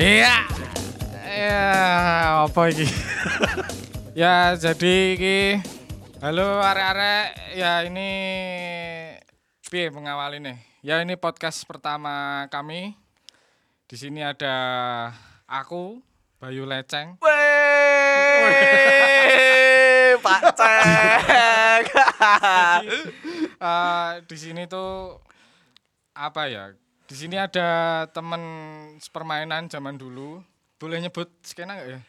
Iya. Ya, apa iki? ya, jadi iki Halo arek-arek, ya ini piye mengawali nih? Ya ini podcast pertama kami. Di sini ada aku, Bayu Leceng. Weh, Pak Cek. Eh, di sini tuh apa ya? Di sini ada temen sepermainan zaman dulu. Boleh nyebut skena nggak ya?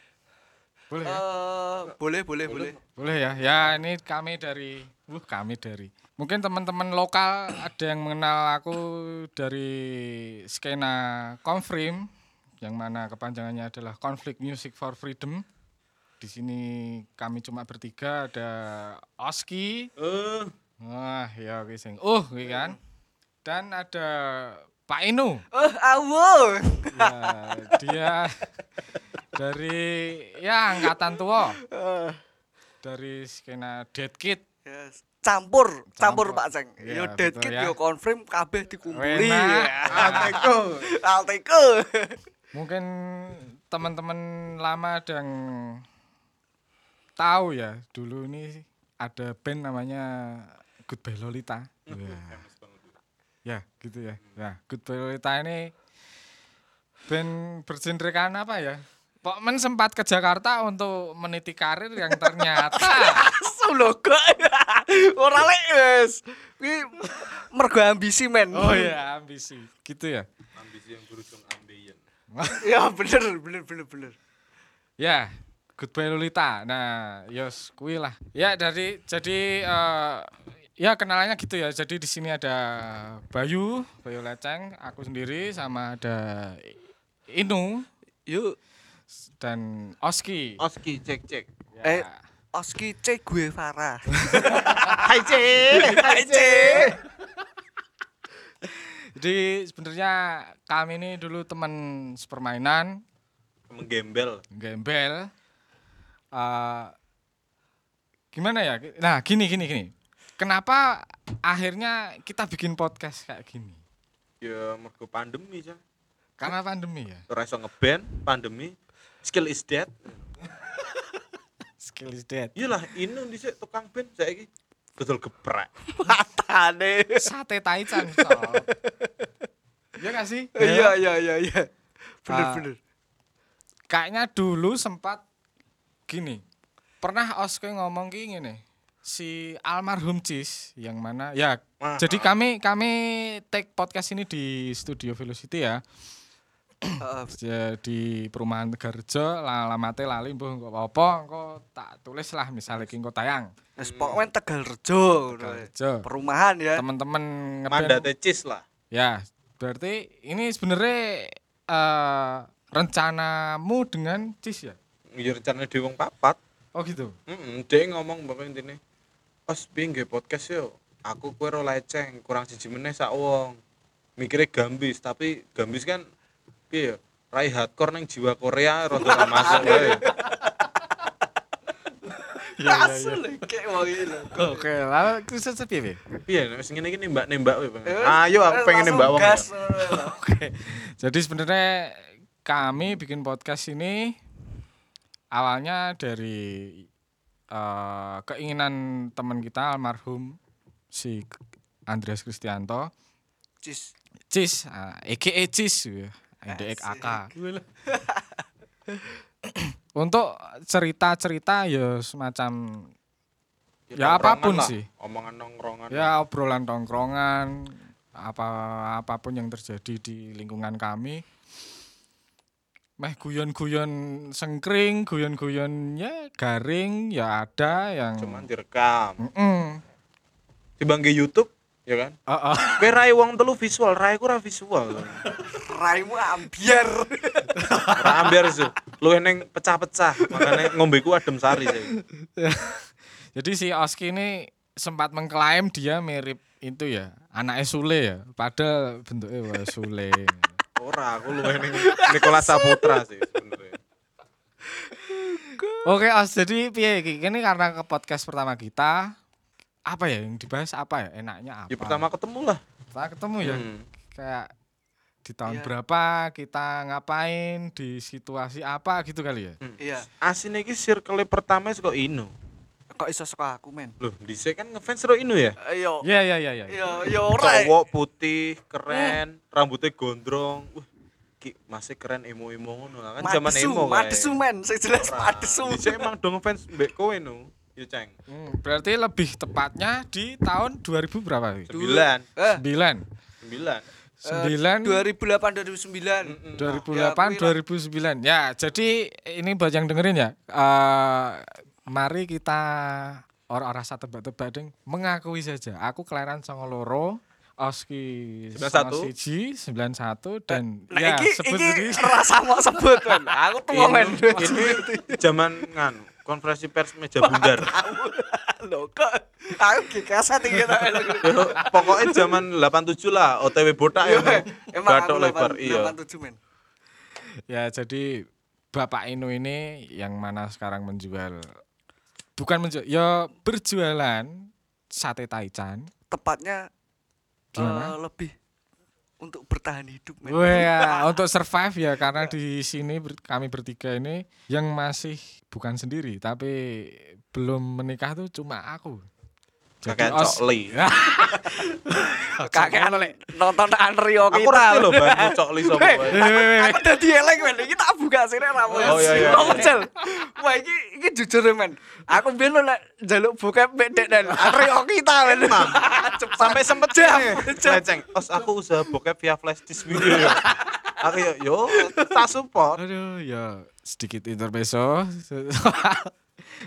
Boleh ya? Eh, boleh, boleh, boleh. Boleh ya. Ya ini kami dari, uh kami dari. Mungkin teman-teman lokal ada yang mengenal aku dari skena Conframe yang mana kepanjangannya adalah Conflict Music for Freedom. Di sini kami cuma bertiga ada Oski, Eh, wah ya oke sing. Uh, kuwi kan. Dan ada Pak Inu. Eh, awo. Ya, dia dari ya angkatan tua dari skena Dead Kid. yes. Campur, Campur. campur Pak Ceng. Iya, Yo dead kit ya. yo confirm kabeh dikumpuli. Wena. Alteko. Alteko. Mungkin teman-teman lama ada yang tahu ya, dulu ini ada band namanya Goodbye Lolita. Ya. Ya, gitu ya. Ya, Goodbye Lolita ini band bergenrekan apa ya? Pokmen sempat ke Jakarta untuk meniti karir yang ternyata Asu lho kok. Ora lek wis. Kuwi mergo ambisi men. oh ya ambisi, gitu ya. ambisi yang berujung ambeien. Ya bener, bener, bener, bener. Ya, Goodbye Lolita. Nah, yos kuwi lah. Ya dari jadi eh, ya kenalannya gitu ya. Jadi di sini ada Bayu, Bayu Leceng, aku sendiri sama ada Inu Yuk, dan Oski. Oski cek cek. Ya. eh, Oski C gue Farah. Hai C, hai C. Jadi sebenarnya kami ini dulu teman sepermainan, Menggembel. gembel. Eh, gimana ya? Nah, gini gini gini. Kenapa akhirnya kita bikin podcast kayak gini? Ya mergo pandemi ya. Karena pandemi ya. Ora iso ngeband, pandemi. Skill is dead. Skill is dead. Iyalah, ini dhisik tukang band saiki betul geprek. Matane. Sate taichan. Iya gak sih? Iya, iya, iya, iya. Bener, Ah. bener. Kayaknya dulu sempat gini. Pernah Oske ngomong kayak gini. Si almarhum Cis yang mana ya Wah. jadi kami kami take podcast ini di studio Velocity ya. Heeh. Ya, di perumahan Tegarjo la- alamatnya lali mbuh engko apa engko tak tulis lah misalnya engko tayang Wis Tegal Rejo. Tegarjo Perumahan ya. teman-teman Mandate cis lah. Ya, berarti ini sebenarnya eh rencanamu dengan Cis ya? Ya rencana di wong papat. Oh gitu. Heeh, dia ngomong bapak intine. Os piye nggih podcast yo. Aku kowe ora leceng, kurang siji meneh sak wong. Mikirnya gambis, tapi gambis kan piye? Rai hardcore nang jiwa Korea rada ora masuk wae. Asu lho kayak wong iki lho. Oke, lalu khusus piye? Pi? Piye nek wis ngene iki nembak-nembak wae, Bang. Eh, Ayo aku eh, pengen nembak wong. ya. Oke. Jadi sebenarnya kami bikin podcast ini awalnya dari eh, keinginan teman kita almarhum si Andreas Kristianto, Cis. Cis, uh, EKE Cis, ya. Ndek Asik. AK. Untuk cerita-cerita ya semacam Ya, nongkrongan apa pun lah. sih. Omongan nongkrongan. ya obrolan tongkrongan apa apa pun yang terjadi di lingkungan kami meh guyon-guyon sengkring guyon-guyon ya garing ya ada yang cuman direkam. Mm-mm. Timbang ke YouTube, ya kan? Oh, oh. Kowe rai wong telu visual, rai ku ora visual. Raimu ambiar. Ora ambiar su. Lu eneng pecah-pecah, makanya ngombe ku adem sari sih. jadi si Oski ini sempat mengklaim dia mirip itu ya anaknya Sule ya padahal bentuknya wah Sule Ora, aku lu eneng Nicholas Saputra sih sebenarnya. Oke, Os. Jadi piye iki? Ini karena ke podcast pertama kita apa ya yang dibahas apa ya? Enaknya apa? Ya pertama ketemu lah. Pertama ketemu ya. Hmm. Kayak di tahun Iya. berapa kita ngapain di situasi apa gitu kali ya. Iya. Asin iki circle pertama kok Inu. Kok iso saka aku, men? Loh, dhisik kan ngefans karo Inu ya? Ayo. Iya iya iya iya. Yo yo ora. Cowok putih, keren, rambutnya gondrong. Wah, ki masih keren emo-emo ngono kan zaman emo kae. Madesu men, sing jelas. Madesu. Dhisik emang dong ngefans mbek kowe nu. Yo, Ceng. Hmm, berarti lebih tepatnya di tahun 2000 berapa? sih? Sembilan. Eh, Sembilan. Sembilan. Sembilan. 2008 2009. 2008 2009 ya jadi ini buat yang dengerin ya eh mari kita orang rasa tebak-tebak ding mengakui saja aku kelahiran songo loro Oski 91. siji 91 dan Nah, ya iki sebut iki rasa mau sebut men. Aku tuh men. Ini zaman nganu konferensi pers meja bundar. Lho kok aku ki kaset iki pokoknya zaman 87 lah OTW botak ya. Emang Batok lebar iya. 87 men. ya jadi Bapak Inu ini yang mana sekarang menjual bukan menjual ya berjualan sate taichan Tepatnya Gimana? eh, lebih untuk bertahan hidup men. Wah, ya, untuk survive ya karena di sini ber- kami bertiga ini yang masih bukan sendiri tapi belum menikah tuh cuma aku. Kakek os- cokli. Kakek anu lek nonton Anrio kita. Aku loh ban cokli sapa Hei, wae. aku- dadi elek men. Iki tak buka sini ra mau. Oh, iya, iya, Ngomong, iya. Jel. Wah iki iki jujur ya, men. Aku biyen lho nek njaluk bokep mbek Dek dan Anrio kita men. Sampai sempet Jam. Leceng. Os aku usaha bokep via flash disk video. Aku yo yo tak support. Aduh, ya sedikit intermezzo.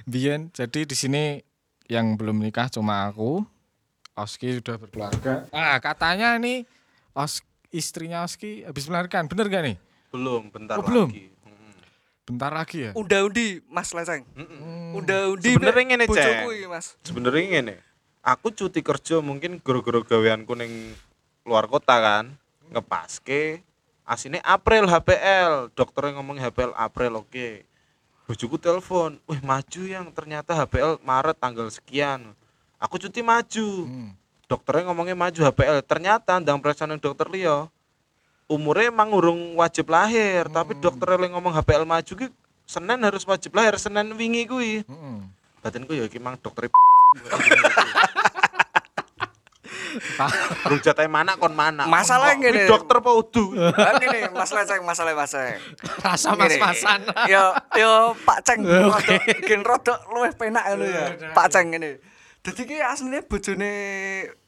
Bien, jadi di sini yang belum nikah cuma aku. Oski sudah berkeluarga. Ah, katanya nih Os istrinya Oski habis melahirkan. Bener gak nih? Belum, bentar Oh, belum? lagi. Mm-mm. Bentar lagi ya? Unda-undi Mas Leceng. Mm-mm. Unda-undi Sebenarnya mbek ngene, iki, Mas. Sebenarnya ngene. Aku cuti kerja mungkin gara-gara gaweanku ning luar kota kan. Ngepaske asine April HPL. Dokternya ngomong HPL April oke. Bojoku telepon, "Wih, maju yang ternyata HPL Maret tanggal sekian." Aku cuti maju. Hmm. Dokternya ngomongnya maju HPL. Ternyata ndang periksa ning dokter liya. Umurnya emang urung wajib lahir, tapi dokter yang ngomong HPL maju ki Senin harus wajib lahir, Senin wingi kuwi. Mm-mm. Batinku ya iki mang dokter Rung jatahe mana kon mana. Masalah ngene. dokter apa udu? Ah, Gini, Mas Leceng, masalah Mas Leceng. Rasa mas-masan. Yo yo Pak Ceng rodok gen rodok luwih penak ngono ya. Pak Ceng ngene. Dadi ki asline bojone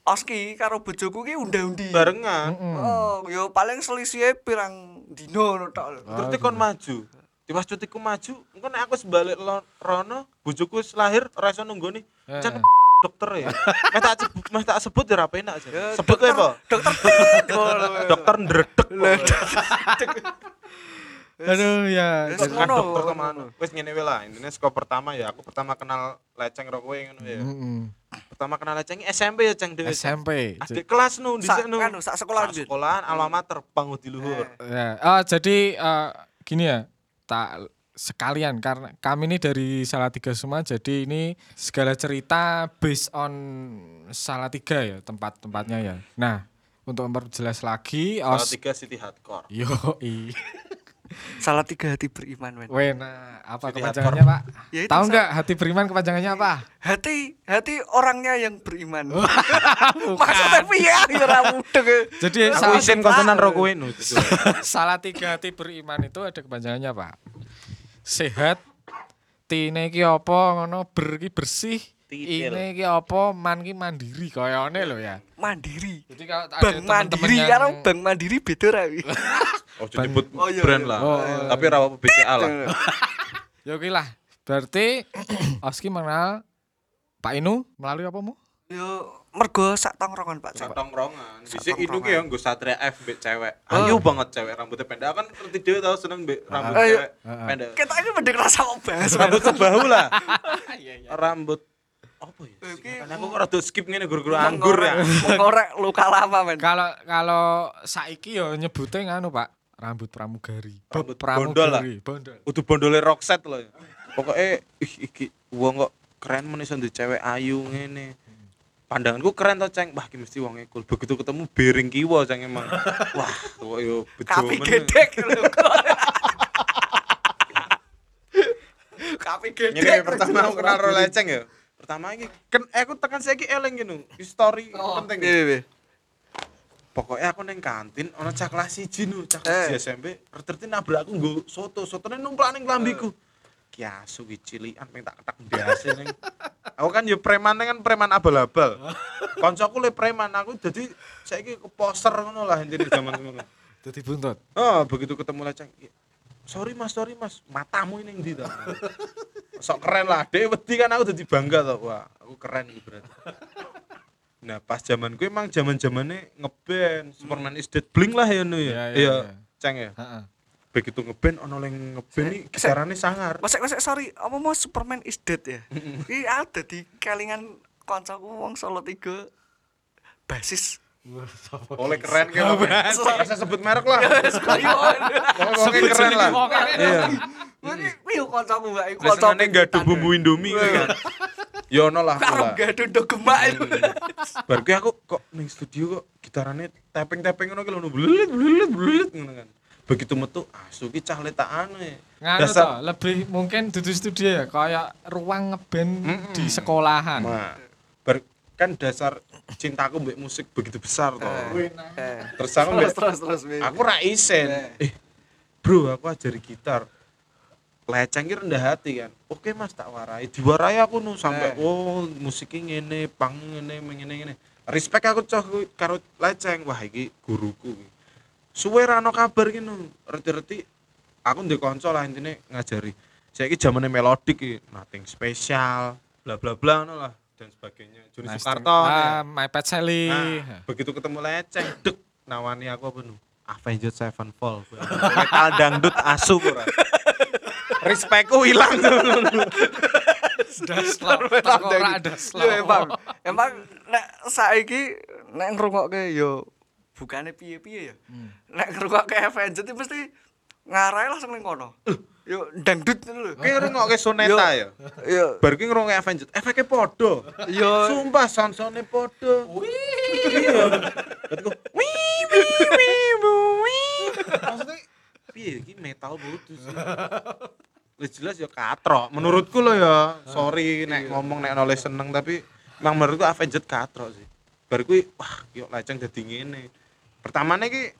Oski karo bojoku ki unda-undi. Barengan. Oh, yo paling selisih pirang dino tok. Berarti kon maju. Tiwas cutiku maju, engko nek aku sebalik rono, bojoku lahir ora iso nunggoni. Eh. Jan dokter ya. Meh tak sebut, meh tak sebut ya ora penak Ya, aja. Sebut ae, Po. Dokter Dokter ndredeg. Aduh ya. Wis Kan dokter ke mana? Wis ngene wae lah, intine saka pertama ya aku pertama kenal leceng karo kowe ngono ya. Pertama kenal leceng SMP ya ceng dhewe. SMP. Adik kelas nu nu. anu, sak sekolahan, Sak Bin. sekolahan alma mater Pangudi Luhur. Ya, oh, jadi eh, gini ya, tak sekalian karena kami ini dari Salatiga semua, jadi ini segala cerita based on Salatiga ya tempat-tempatnya ya. Nah, untuk memperjelas lagi, Salah os, tiga City Hardcore. yo i, Salah tiga hati beriman, men. wena apa City kepanjangannya pak? Ya Tahu nggak hati beriman kepanjangannya apa? Hati hati orangnya yang beriman. Maksudnya piye ya ora mudeng. Jadi Aku isin ro tiga hati beriman itu ada kepanjangannya pak. Sehat, tine ki apa ngono ber ki bersih, ini ki apa man ki mandiri koyone lho ya. Mandiri. Jadi kalau ada Bank Mandiri yang karo Bank Mandiri beda ra wi. Oh, nyebut Oh, iya, brand iya. lah. Oh, Tapi ra apa BCA lah. ya oke lah. Berarti Oski mengenal Pak Inu melalui apa mu? Yo mergo sak tongkrongan Pak. Sak tongkrongan. Dhisik ki tongkrongan. ya nggo Satria F mbek cewek. Oh. Ayu banget cewek rambutnya pendek kan ngerti dhewe tau seneng mbek rambut Ah, iya. cewek pendek. Kita ini mending rasa bahas. Rambut sebahu lah. Iya, Rambut apa ya? Oke. Kan aku kok rada skip ngene gara-gara anggur ya. Mengorek luka lama men. Kalau kalau saiki yo nyebute nganu Pak, rambut pramugari. Rambut bondol lah. pramugari, bondol. Udah bondole Roxette loh. Pokoknya ih iki wong kok keren men iso ndek cewek ayu ngene. Pandanganku keren to ceng. Wah ki mesti wong cool begitu ketemu bering kiwa ceng emang. Wah kok yo bejo Kapi gedek lho. Kapi gedek. Ngene pertama aku kenal ro leceng ya. Pertama iki kan aku tekan saiki eling ngono story penting Piye pokoknya aku neng kantin ono cak kelas siji nu cak Eh. SMP reterti nabrak aku nggo soto. Sotone numplak ning lambiku kiasu ki cilian ping tak ketak biasa neng aku kan yo preman kan preman abal-abal. Koncoku le preman aku jadi saiki ke poster ngono lah intine zaman ngono Dadi buntut. oh begitu ketemu leceng "Iya, sorry mas sorry mas. Matamu ini ndi to sok keren lah dek. Wedi kan aku jadi bangga to wah aku keren iki berarti. Nah pas zaman gue emang zaman zamannya ngeband Superman is Dead Blink lah ya nu Iya, ya iya, iya iya. ceng ya. Heeh. Begitu ngeband ono yang ngeband nih gitarannya sangar. Masek masek sorry, apa mau Superman is dead ya? Iki ada di kelingan kancaku wong Solo 3 basis. oleh keren kayak apa bisa sebut merek lah. Pokoknya keren lah. iya. Iki piye kancaku mbak. Iku biasanya nggak ada bumbu Indomie kan? Ya ono lah aku Karo lah. gak ada gemak itu. baru gue aku kok ning studio kok gitarannya tapping tapping ngono ki lho blulit blulit blulit ngono kan begitu metu asu ki cah letakane Nganu to, lebih mungkin dudu studio ya kayak ruang ngeband di sekolahan. Ma, bar, kan dasar cintaku mbek musik begitu besar toh. Eh. terus aku mbek Terus terus terus. Aku ra isen. Eh. Bro aku ajari gitar. Leceng ki rendah hati kan. Oke mas tak warai. Diwarai aku nu sampai Eh. oh musiknya ngene pang ngene ngene ngene. Respect aku coh karo leceng. Wah iki guruku. Suwe ra ono kabar ki nu reti-reti aku ndek kanca lah intine ngajari saiki zamane melodik iki nothing spesial bla bla bla ngono lah dan sebagainya Joni Nice Soekarto ah, My Pet Sally. Nah, begitu ketemu leceng, dek nawani aku apa nu? Avenged Sevenfold. Metal dangdut asu ora. Respectku hilang. Das lo, ora das lo. Yo emang emang nek saiki nek ngrungokke yo bukane piye-piye ya. Nek ngrungokke Avenged itu mesti ngarai langsung ning kono. Yo dangdut ngono lho. Ki ngrungokke soneta ya. Yo Bar ki ngrungokke Avenged, efeknya podo. yo Sumpah sonsone podo. Iya. Berarti wii wii wii bu, wii. Maksudnya piye iki metal sih. Wis jelas ya katrok. Menurutku lo ya, sorry nek ngomong nek oleh seneng tapi emang menurutku Avenged katrok sih. Bar kuwi wah yo leceng dadi ngene. Pertamane ki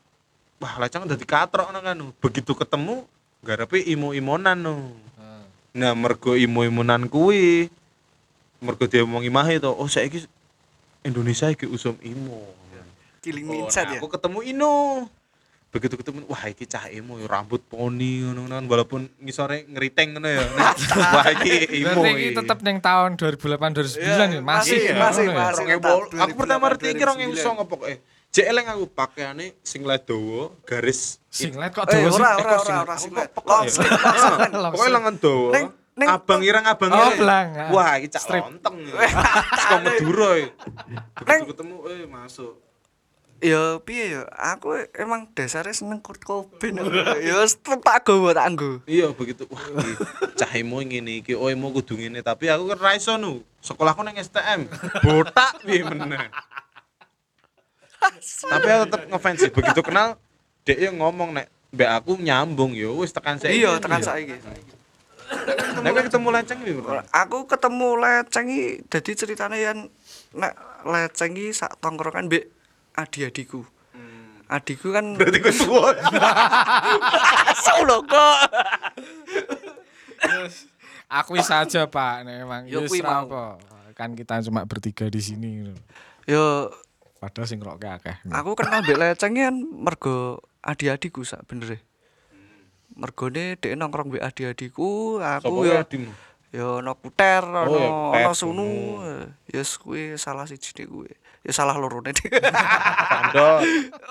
wah leceng dadi katrok ngono kan. Begitu ketemu garepe imo-imonan no. Nah, mergo imo-imonan kuwi mergo dia ngomongi mahe to, oh saiki Indonesia iki usum imo. killing Oh, mindset nah, ya. aku ketemu Ino. Begitu ketemu, wah iki cah emo ya, rambut poni ngono kan walaupun ngisore ngeriting ngono ya. Wah iki imo. Berarti ini tetap neng tahun 2008 2009 Iya, ya, masih masih, ya, masih, masih. Tetap aku pertama ngerti iki 2008, 2009 pokoke. Jek eleng aku pakaiane singlet dawa, garis Singlet kok Eh dawa sih. ora eh, ora ora singlet? ora Aku singlet. Pokoknya sleeve. lengan dawa. Neng- neng- abang irang abang Oh, ireng. ah. Wah, iki cak lonteng. Kok Madura. Begitu Neng- ketemu eh masuk. Ya piye ya, aku emang dasarnya seneng Kurt Cobain. Ya tak gowo tak nggo. Iya begitu. Wah, iki cah emo ngene iki, oh emo kudu ngene, tapi aku kan ra iso nu. Sekolahku nang STM. Botak piye meneh. Tapi aku tetep ngefans sih. Begitu kenal dek yang ngomong nek mbak aku nyambung yo wis tekan saya. Iya, tekan saiki. Nek kowe ketemu piye, Bro? Aku ketemu Leceng iki dadi ceritane yen nek Leceng iki sak tongkrongan mbek adi-adiku. Adikku kan Berarti kowe tuwa. Asu lho kok. Akui saja Pak, nek emang Yes, kuwi ra mau. apa. Kan kita cuma bertiga di sini. Yo Padahal sing roke akeh. aku kenal mbek Leceng kan mergo adi-adiku sak bener Mergone dhek nongkrong mbek adi-adiku, aku yo adimu? Ya ono puter, ono ya, ono sunu. Ya yes, kuwi salah siji nek kuwi. Ya salah lorone. Vandot.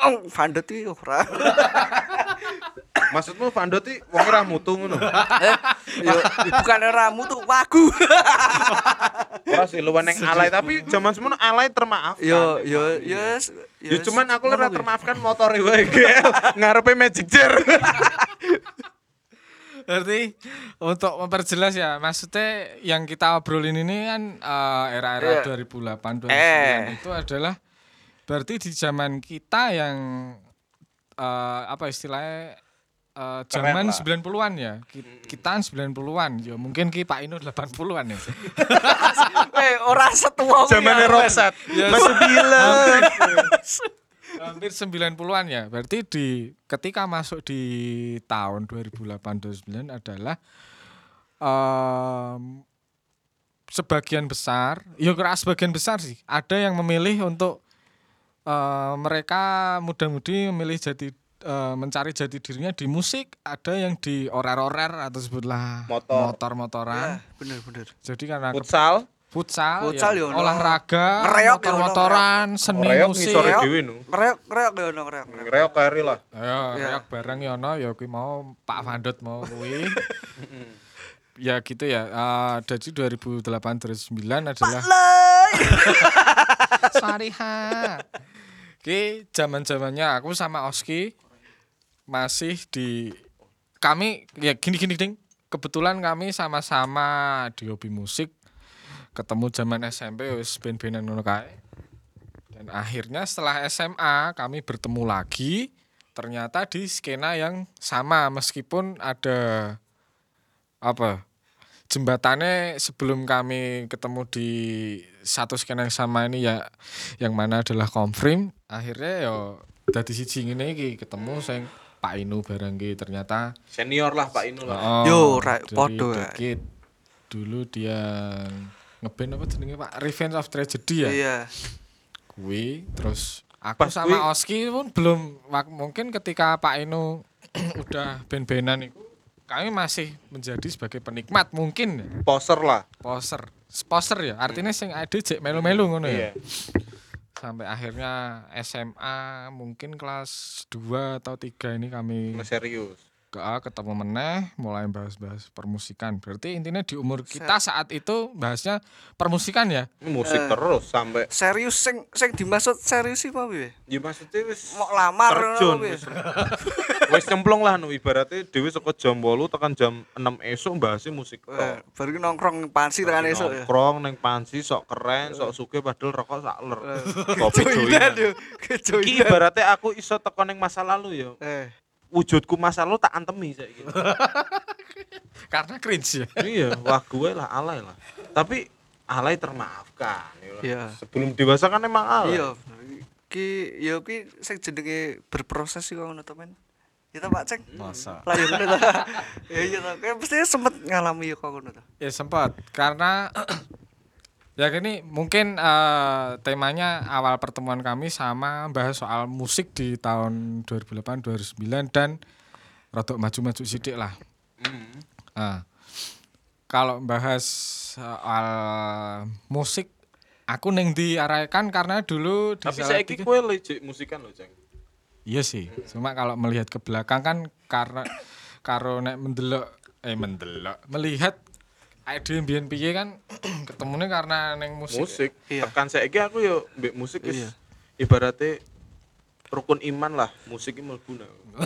Oh, Vandot iki ora. Maksudmu Vandot iki wong ra mutu ngono. Eh, ya bukan ramu tuh wagu. Ora sih luwih neng alay, tapi zaman semono alay termaafkan. Yo yo yes. Ya cuman aku ora termaafkan motor wae GL ngarepe Magic Jar. Berarti untuk memperjelas ya, maksudnya yang kita obrolin ini kan eh, era-era Iya. 2008 2009 Eh. itu adalah berarti di zaman kita yang eh, apa istilahnya eh, zaman lah. 90-an ya. Ki- Kita 90-an, ya mungkin ki Pak Inu 80-an ya. Eh, ora setua kuwi Zamane ya, Roxette. Masih bilang. hampir 90-an ya. Berarti di ketika masuk di tahun 2008 2009 adalah em, sebagian besar, ya kira sebagian besar sih, ada yang memilih untuk eh, mereka muda-mudi memilih jadi eh, mencari jati dirinya di musik, ada yang di orer-orer atau sebutlah Motor. motor-motoran. Ya, bener bener. Jadi karena Futsal. futsal, Futsal ya, ya olahraga, Ngereok ya motor-motoran, seni Reok musik. ngisore Reok. dhewe nu. Reok reok ya ono reok. reok. Reok kari lah. Ya. reok bareng ya ono ya kuwi mau Pak Vandut mau kuwi. ya gitu ya. Eh jadi 2008 2009 adalah Sariha. Ki zaman-zamannya aku sama Oski masih di kami ya gini gini ding. Kebetulan kami sama-sama di hobi musik. Ketemu zaman SMP wis ben-benan ngono kae. Dan akhirnya setelah SMA kami bertemu lagi ternyata di skena yang sama meskipun ada apa jembatannya sebelum kami ketemu di satu skena yang sama ini ya yang mana adalah konfrim akhirnya yo dadi siji ngene iki ketemu sing Pak Inu bareng ki ternyata Senior lah Pak Inu lah. oh, Yo, ra- dari podo, ya. Dulu dia ngeband apa jenenge Pak Revenge of Tragedy ya Iya. kuwi terus aku Pas sama kuwi- Oski pun belum mungkin ketika Pak Inu udah ben-benan itu kami masih menjadi sebagai penikmat mungkin ya. Poser lah. poser poser ya artinya sing ada cek melu-melu ngono ya Iya. Sampai akhirnya SMA mungkin kelas 2 atau 3 ini kami serius. Ke ketemu meneh mulai bahas-bahas permusikan berarti intinya di umur kita saat itu bahasnya permusikan ya Ini musik terus sampai Serius sing sing dimaksud serius sih Pak piye? ya maksudnya wis Mau lamar terjun apa piye? wis. Wis cemplung lah nu ibaratnya dhewe saka jam 8 tekan jam 6 esuk bahasnya musik Eh, tok. baru ki nongkrong pansi tekan esuk ya. Nongkrong neng pansi sok keren, sok sugih padahal rokok sak ler. Kopi Joinan yo. joinan. Iki Kejoinan. ibaratnya aku iso teko ning masa lalu ya. Eh, Wujudku masa lalu tak antemi saiki. karena cringe ya iya, wah gue lah alay lah. Tapi alay termaafkan. ya. Iya. Sebelum dewasa kan emang alay. iya. Ki yo ki sing jenenge berproses sih kok ngono to men. Ya ta Pak Ceng? masa Lah ya ngono. Ya iya to. Kayak mesti sempet ngalami yo kok ngono. Ya sempat karena ya gini mungkin eh, temanya awal pertemuan kami sama bahas soal musik di tahun 2008 2009 dan rodok maju-maju sidik lah. Hmm. Nah, kalau bahas soal musik aku neng diarahkan karena dulu di Tapi saiki tiga- kowe musikan lho, Ceng. Iya sih. Cuma kalau melihat ke belakang kan karena karo nek mendelok eh mendelok melihat ide mbiyen piye kan ketemunya karena neng musik. Musik. Iya. Tekan saiki aku yo mbek musik wis Iya. ibaratnya rukun iman lah, musik ini mlebu nah.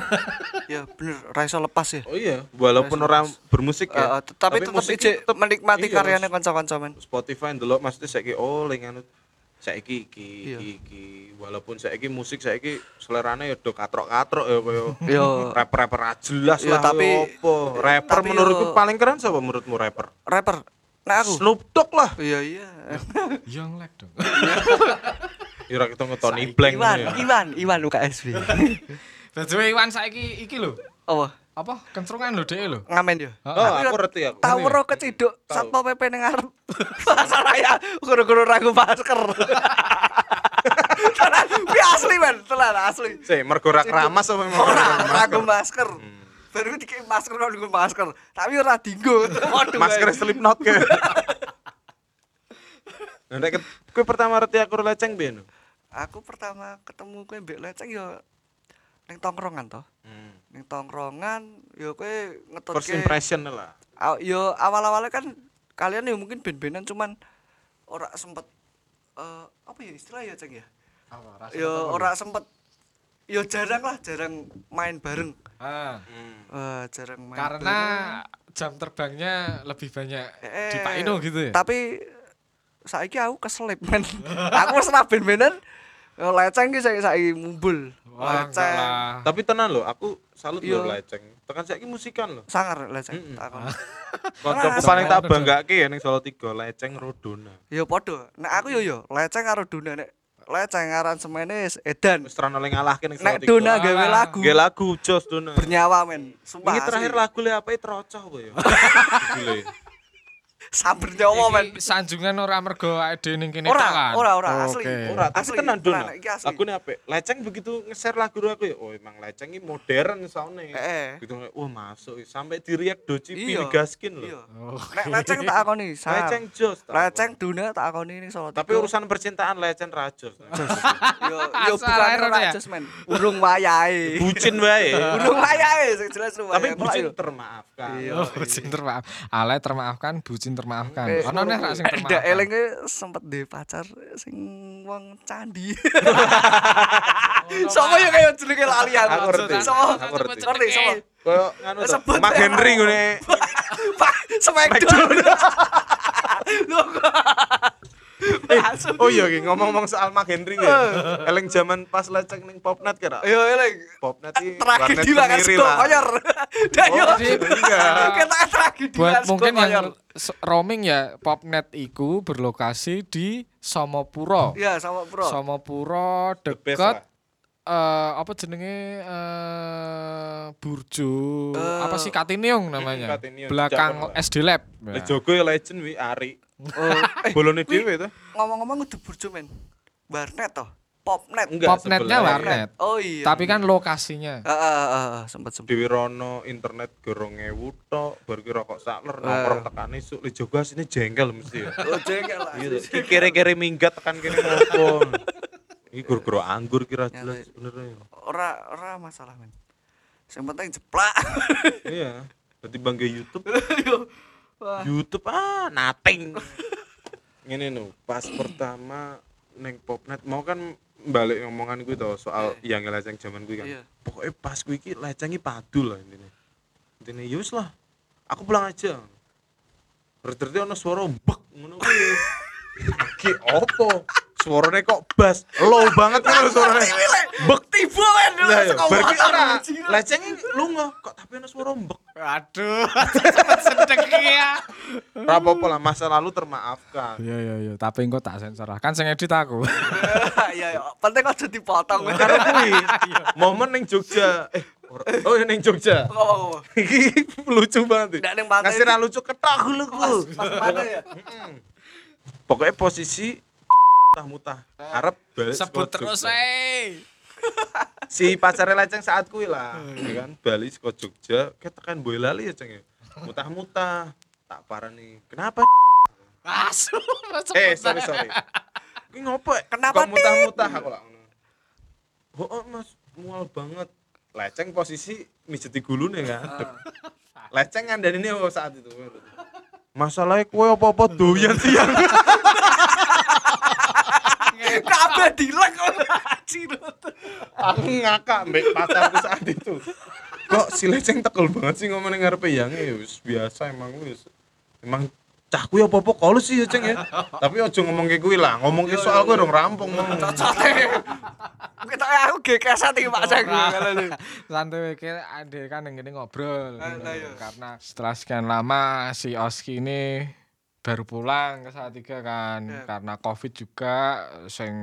Ya bener, ra iso lepas ya. Oh iya, walaupun orang bermusik ya. eh, tapi musik ijek tetep- menikmati iya, karyanya kanca-kanca men. Spotify ndelok maksudnya saiki oh ling anu saiki iki Iya. iki iki walaupun saiki musik saiki selerane ya do katrok-katrok ya kaya Yo rapper-rapper ra jelas Iya, lah tapi- tapi apa rapper tapi menurutku yo- paling keren siapa menurutmu rapper rapper. Nah aku. Snoop Dogg lah Iya iya. Young Lek dong. Ira kita ngetoni blank Iwan, ya. Iwan, Iwan UKSB. Dadi Iwan saiki iki lho. Apa? Apa kencrungan lho dhek lho. Ngamen yo. Oh, Tapi aku ngerti aku. Tahu ro keciduk satpol PP ning ngarep. Pasar raya guru-guru ragu masker. Tenan, kuwi asli men, tenan asli. Sih, mergo ra keramas apa keramas? ragu masker. Baru dikei masker kok nggo masker, tapi ora dinggo. Masker. Slipknot ke. Nek kowe pertama ngerti aku leceng ben. Aku pertama ketemu kowe mbek leceng yo ning tongkrongan toh. Hmm. Ning tongkrongan yo kowe First ngetutke impression lah. Aw- yo awal-awalnya kan kalian yo mungkin ben-benan cuman ora sempet eh apa ya istilah ya ceng ya yo ora sempet yo jarang lah, jarang main bareng. Ah, Eh, jarang main. karena jam terbangnya lebih banyak Eh, di Pak Ino gitu ya. Tapi saiki aku keselip men. aku wis ra ben-benan yo leceng ki saiki saiki mumbul. Leceng. Tapi tenan lho, aku salut Iya. lho leceng. Tekan saiki musikan lho. Sangar leceng. Kancaku Ah, paling tak banggake ya ning Solo 3 leceng Rodona. Yo padha. Nek aku yo yo leceng karo Duna nek leceng aransemene edan. Wis terano le ngalahke ning Solo Nek 3. Duna gawe Alah. lagu Nggih lagu jos Dona. bernyawa men. Sumpah. Ini terakhir lagu le apa trocoh apa ya? Sabar nyawa men. Sanjungan ora mergo awake dhewe ning kene tok Ora, kan. ora, ora, asli. Ora, Asli, tenan iki asli. Lagune apik. Leceng begitu nge-share lagu aku ya, oh emang Leceng ini modern. Heeh. Gitu wah masuk sampai di react Doci Iya. Gaskin loh. Iya. Oke. Nek leceng tak akoni, Sar. Leceng jos. Leceng Duna tak akoni ning Solo. Tapi urusan percintaan Leceng rajos. yo yo bukan ora ya? just men. Urung wayahe. Bucin wae. Urung wayahe sing jelas lu Tapi bucin termaafkan. Iya. Oh, bucin termaaf. Ale termaafkan, bucin termaafkan. Eh, Ono nek ra sing Ndak termaafkan. elinge sempet duwe pacar sing wong candi. Sopo yo kaya jenenge lali aku. Aku ngerti. Sopo? Aku ngerti. Ngerti sopo? Koyo nganu to. Ya. Henry ngene. Pak Smackdown. Lho Langsung. Oh iya iki ngomong-ngomong soal Mark Henry ya. Eleng zaman pas Leceng ning Popnet kira. Yo eling. Popnet iki Terakhir warnet di makan kemiri sego lah. koyor. Dah yo. Oh, enggak. Kita terakhir di Buat sego mungkin koyor. yang roaming ya, Popnet iku berlokasi di Somopuro. Iya. Somopuro deket lah. eh apa jenenge eh Burjo Eh, apa sih Katiniung namanya Katiniung, belakang. SD Lab Wis Jogo ya legend wi Ari. Oh, eh, Bolone dhewe to. ngomong-ngomong udah burjo men. Warnet toh. Popnet. Enggak, Popnetnya warnet Oh iya. tapi kan lokasinya Heeh heeh sempet sempet. Dewi Rono internet gorong ewu tok, baru ki rokok sakler Eh. nongkrong tekan isuk li jogo asine jengkel mesti ya. Oh jengkel lah. Iya, kere-kere minggat tekan kene ngopo. Iki goro-goro anggur kira jelas sebenarnya. Ora ora masalah men. Yang penting jeplak. Iya. Berarti bangga YouTube. Wah. YouTube ah nothing. Ngene no, pas pertama neng Popnet mau kan balik ngomongan gue tau soal yang leceng zaman gue kan. Iya. Pokoknya pas gue iki lecengi padu lah intinya. Intinya yus lah. Aku pulang aja. Berarti ono suara bek ngono kuwi. Ki opo? Suaranya kok bass, low banget kan suaranya. Bek Tiba men. Lah ya, ngomong, ora. anjir. Lecengi lunga kok tapi ono suara bek. aduh cepet sedek ya apa-apa lah, masa lalu termaafkan. iya iya iya tapi engko tak sensor kan sing edit aku Iya iya. Penting aja dipotong. Karena kuwi momen ning Jogja. Eh, oh ya ning Jogja. Ngomong. Iki lucu banget. Ndak ning pantai ra lucu ketok lu ku. Pas mana ya? Pokoknya posisi mutah-mutah. Arep balik sebut terus eh Si pacarnya leceng saat kuwi lah, ya kan? Bali saka Jogja, kayak tekan Boyolali ya, Ceng ya. Mutah-mutah. Tak parani. Kenapa? asu Eh, sorry sorry. Kuwi ngopo? ya? Kenapa, Kok mutah-mutah aku lah ngono. Oh, oh, Mas, mual banget. Leceng posisi mijeti gulune kan. Leceng ngandani ini saat itu. Masalahnya kue apa-apa doyan siang. Kabeh dilek. Anjir. aku ngakak mbek pacarku saat itu. Kok si leceng tekel banget sih ngomongin ngarepe yang ya wis biasa emang wis. Emang cah kuwi apa-apa kalau sih ya ceng ya. Tapi ojo ngomong kayak kuwi lah, ngomong ke soal kuwi dong rampung mau. Kita aku gekesan iki Pak Ceng. santai wae ade kan yang gini ngobrol iya. karena setelah sekian lama si Oski ini baru pulang ke Salatiga kan Iya. karena covid juga sing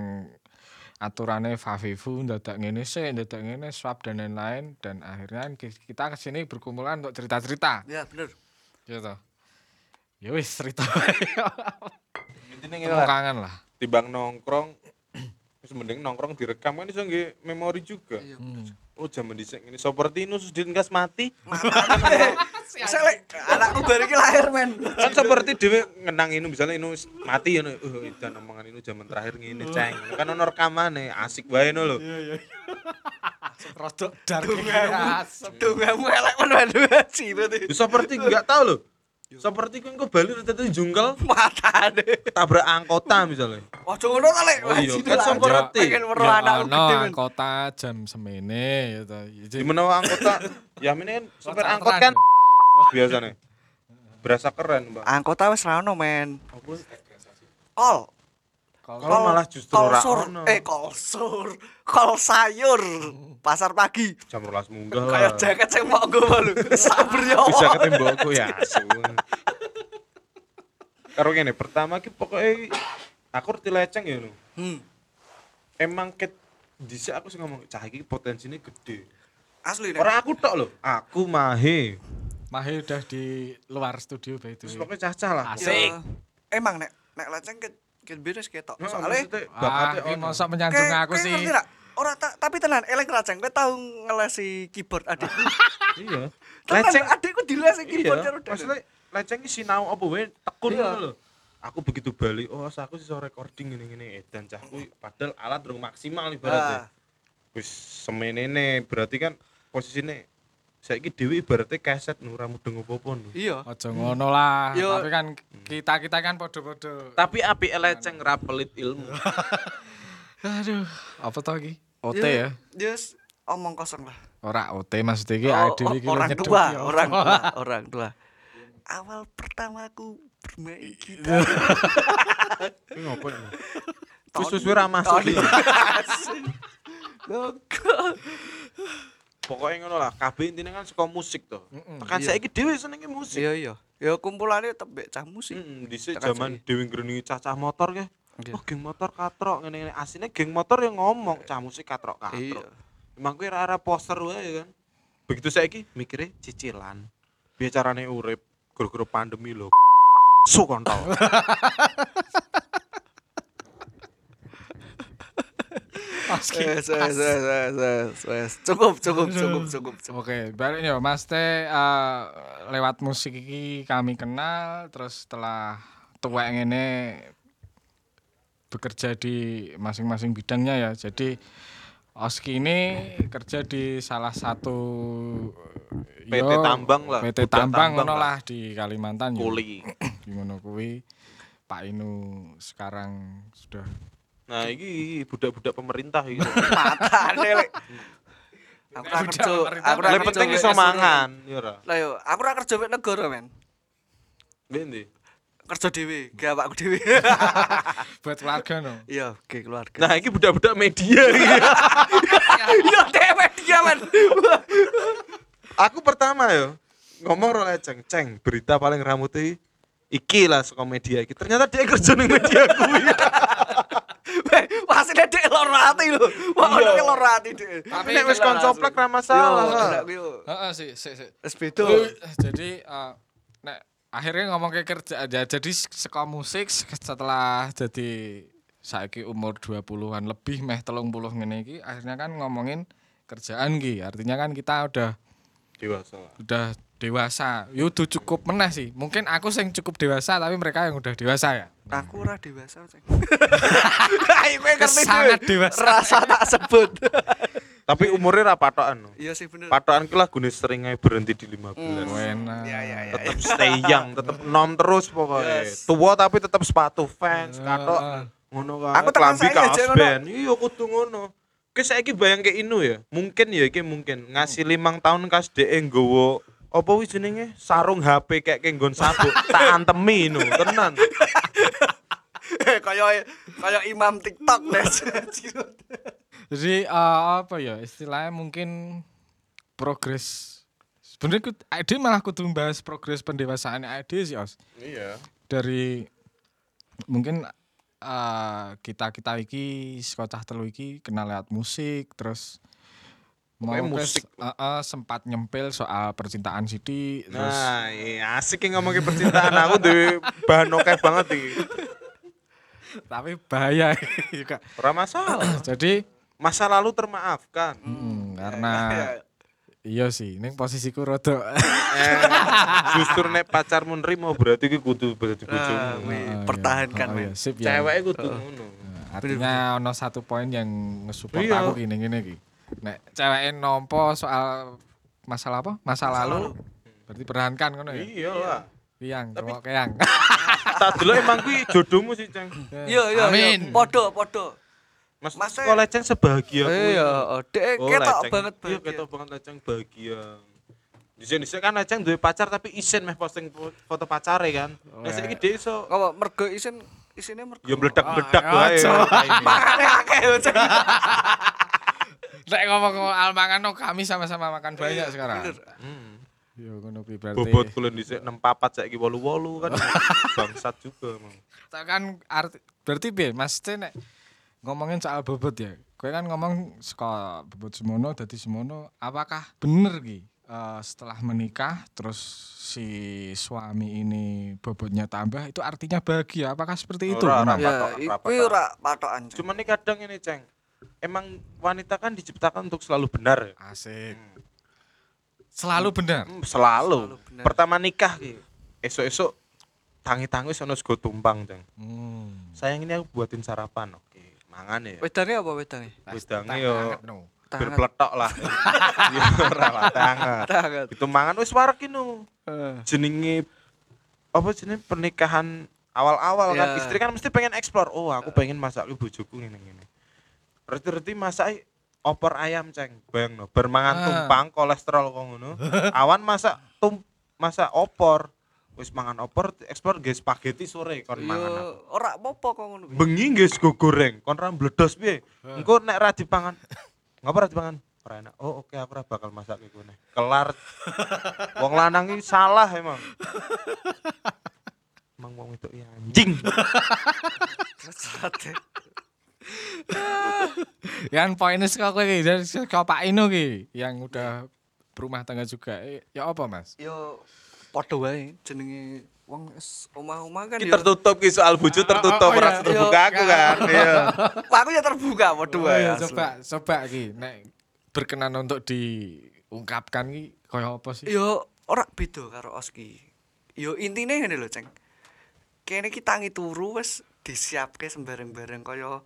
aturannya Favivu ndadak ngene sih ndadak ngene swab dan lain-lain dan akhirnya ki- kita ke sini berkumpulan untuk cerita-cerita Ya bener. gitu ya wis cerita lah, kangen lah timbang nongkrong wis mending nongkrong direkam kan iso nggih memori juga. Iya. Oh zaman seperti ini Susdin gas mati. Misalnya anakku baru iki lahir men. kan seperti dhewe ngenang ini misalnya ini mati ya oh dan omongan ini zaman terakhir ngene ceng. Kan ono rekamane asik wae no lho. Rodok dark. Tunggamu elek men seperti nggak tahu loh Seperti kowe engko bali rete jungkel Matane. tabrak angkota misalnya. Ojo ngono ta, Lek. Oh iya, kan ngerti? Pengen weruh Ya anakku ono gede, men. kota jam semene gitu. Di menawa angkota ya ini kan supir angkot kan biasanya berasa keren, Mbak. Angkota wis ra ono, men. Apa? Kol. Kalau malah justru kol ora sur. ono. Eh, kol sur. Kol sayur. Pasar pagi. Jam 12 munggah Kayak jaket sing mau gue malu. Sabar ya. Bisa Allah. ketembokku ya. Karo ngene, pertama ki pokoknya aku reti leceng ya lho. Hmm. Emang ket dhisik aku sing ngomong cah iki potensinya gede. Asli nek. Ora aku tok lho, aku mahe. Mahe udah di luar studio by the Terus pokoknya cah-cah lah. Asik. Ya, Emang nek nek leceng ket ket beres ketok. Nah, Soale Ah, ini ono. mosok menyanjung Kayak- aku kayak sih. ngerti nggak? Ora ta- tapi tenan elek raceng kowe tau ngelesi keyboard adik. Iya. Leceng adikku dilesi keyboard iya. karo Deden. Maksudnya leceng ki sinau apa wae tekun Iya. ngono lho. Aku begitu balik, oh aku sih recording ngene-ngene edan cah kuwi padahal alat durung maksimal ibaratnya. Ah. Wis semenene berarti kan posisine saiki dhewe ibaratnya keset nu ora mudeng nu. Iya. Ojo ngono lah. Yo. Tapi kan kita-kita kan podo-podo. Tapi api leceng ra pelit ilmu. Aduh, apa to iki? OT Ya, ya. Yes, omong kosong lah. Ora OT maksudnya iki Oh, ade iki orang tua, orang tua, orang tua. Awal pertama aku bermain gitar. Ngopo ini? Wis masuk. Logo. Pokoknya ngono lah, kabeh intine kan suka musik to. Tekan iya. saiki dhewe senenge musik. Iya iya. Ya kumpulannya tetep mbek cah musik. Heeh, dhisik Tekan jaman dhewe ngreningi cacah motor. Iya. Oh, geng motor katrok ngene-ngene. Asine geng motor yang ngomong, cah musik katrok katrok. Iya. Emang kuwi ora poster wae kan. Begitu saiki mikire cicilan. Biar carane urip gara-gara pandemi lho. Su kontol. Oke. Wes, wes, wes, wes. Cukup, cukup, cukup, cukup, cukup. Oke, balik nih Mas Teh eh, lewat musik iki kami kenal terus setelah tua ngene bekerja di masing-masing bidangnya ya. Jadi Oski ini kerja di salah satu PT yo, tambang lah, PT tambang tambang lah. lah di Kalimantan yo. Kuli. Ngono kuwi Pak Inu sekarang sudah Nah, iki budak-budak pemerintah iki. Matane lek. Aku ra kerja, aku ra Lek kerja penting iso mangan, ya ora. Lah yo, aku ra kerja wek negara, men. Ndek ndi? Kerja dhewe, gak awakku dhewe. buat keluarga no. Iya, oke keluarga. Nah, iki budak-budak media iki. Iya, dhewe dia, men. Aku pertama yo ngomong ro leceng, ceng, berita paling rambut iki iki lah saka media iki. Ternyata dia kerja ning media kuwi. Weh, Hasilnya dek loro ati lho. Wah, Iya. ono loro ati dek. Tapi nek wis kon coplak ra masalah. lah. Heeh sih, sih, sih. Wis beda. jadi eh, nek akhirnya ngomong ke kerja ya, jadi seka musik setelah jadi saiki umur 20-an lebih meh 30 ngene iki akhirnya kan ngomongin kerjaan ki artinya kan kita udah Dewasa. udah dewasa yo udah cukup meneh sih mungkin aku sing cukup dewasa tapi mereka yang udah dewasa ya Aku ora dewasa, kowe ngerti Sangat dewasa. Rasa tak sebut. Tapi umurnya ra patokan. Iya sih bener. Patokan ki lagune sering ae berhenti di 15. enak Iya, iya, iya. Tetep stay young, tetep nom terus pokoknya. Yes. Tua tapi tetep sepatu fans, Heeh. katok ngono kae. Aku tekan kaos aja ngono. band. Iya kudu ngono. Ki saiki bayang ke Inu ya. Mungkin ya iki mungkin ngasih limang tahun kas DE nggowo apa wis jenenge sarung HP kayak ke nggon sabuk tak antemi Inu tenan. Kayak kayak imam TikTok deh. jadi eh, apa ya istilahnya mungkin progres sebenarnya ide malah kudu bahas progres pendewasaan ide sih os Iya. dari mungkin kita kita iki sekocah telu iki kenal lewat musik terus Pokoknya ke- musik. eh, eh, sempat nyempil soal percintaan Siti terus Nah, iya asik yang ngomongin percintaan aku duwe bahan oke banget iki. tapi bahaya juga Ora masalah. jadi Masa lalu termaafkan. hmm, karena iya sih ini posisiku rada Eh, justru nek pacarmu nrimo berarti iki kudu berarti Nah, bojomu. Oh, pertahankan, Oh, iya, sip ya Cewek kudu ngono. artinya ono satu poin yang nge-support Iya. aku gini gini iki nek cewek nompo soal masalah apa masa, lalu, berarti pertahankan ngono ya Iya lah. Yang, kok yang. Tak dulu emang kuwi jodohmu sih, Ceng. Iya iya Amin. iya. Padha padha. Mas Mas, kok leceng sebahagia kuwi. Iya, dek Oh, ketok banget Iya, ketok banget leceng bahagia. Disen-disen kan leceng duwe pacar tapi isen meh posting fo- foto pacare kan. Nek saiki dhek iso Apa mergo isin isine mergo. ya meledak-meledak Ah, wae. Makane akeh Ceng. Nek ngomong almangan no kami sama-sama makan banyak sekarang. bener. Hmm. Yo ngono kuwi berarti. Bobot kulen dhisik 64 saiki 88 kan bangsat juga emang. Tak kan arti berarti piye Mas T nek ngomongin soal bobot ya. Kowe kan ngomong saka bobot semono dadi semono, apakah bener ki eh, setelah menikah terus si suami ini bobotnya tambah itu artinya bahagia? Apakah seperti itu? Ora, ora. Ya, Patok- patok. ora patokan. Ceng. Cuman ini kadang ini, Ceng. Emang wanita kan diciptakan untuk selalu benar ya. Asik. Selalu benar. Hmm, selalu. Selalu benar. Pertama nikah ki. Esok-esok tangi-tangi sono sego tumpang. Hmm. Sayang ini aku buatin sarapan. Oke, mangan ya. Wedane apa wedane? Wedange yo. Tangan. berpletok lah. Ya ora lah tangan. Tangan. Itu mangan wis warek inu. Eh. Jenenge apa jenenge pernikahan awal-awal kan Ya. istri kan mesti pengen explore. Oh, aku pengen masak bojoku ngene ngene. Reti-reti masak opor ayam, Ceng. Bayang no, bermangan Ah. tumpang kolesterol kok ngono. Awan masak tum masak opor. Wis mangan opor, ekspor nggih spaghetti sore kon mangan. aku. Yo ora apa-apa kok ngono bengi nggih sego goreng kon ra mbledos piye engko nek ra dipangan ngapa ra dipangan ora enak oh oke aku ra bakal masak iku nih kelar wong lanang iki salah emang emang wong itu ya anjing. Yang poinnya saka kowe ki, dari saka Pak Ino ki yang udah berumah tangga juga. Eh, Ya apa, Mas? Yo padha wae jenenge wong omah-omah kan iki yo. tertutup ki soal bojo tertutup oh, oh, ora iya, terbuka iya. aku kan iya Aku ya terbuka padha wae. Iya, coba coba ki nek berkenan untuk diungkapkan ki kaya apa sih? Yo ora beda karo Oski. Yo intine ngene lho, Ceng. Kene iki tangi turu wis disiapke sembarang-barang kaya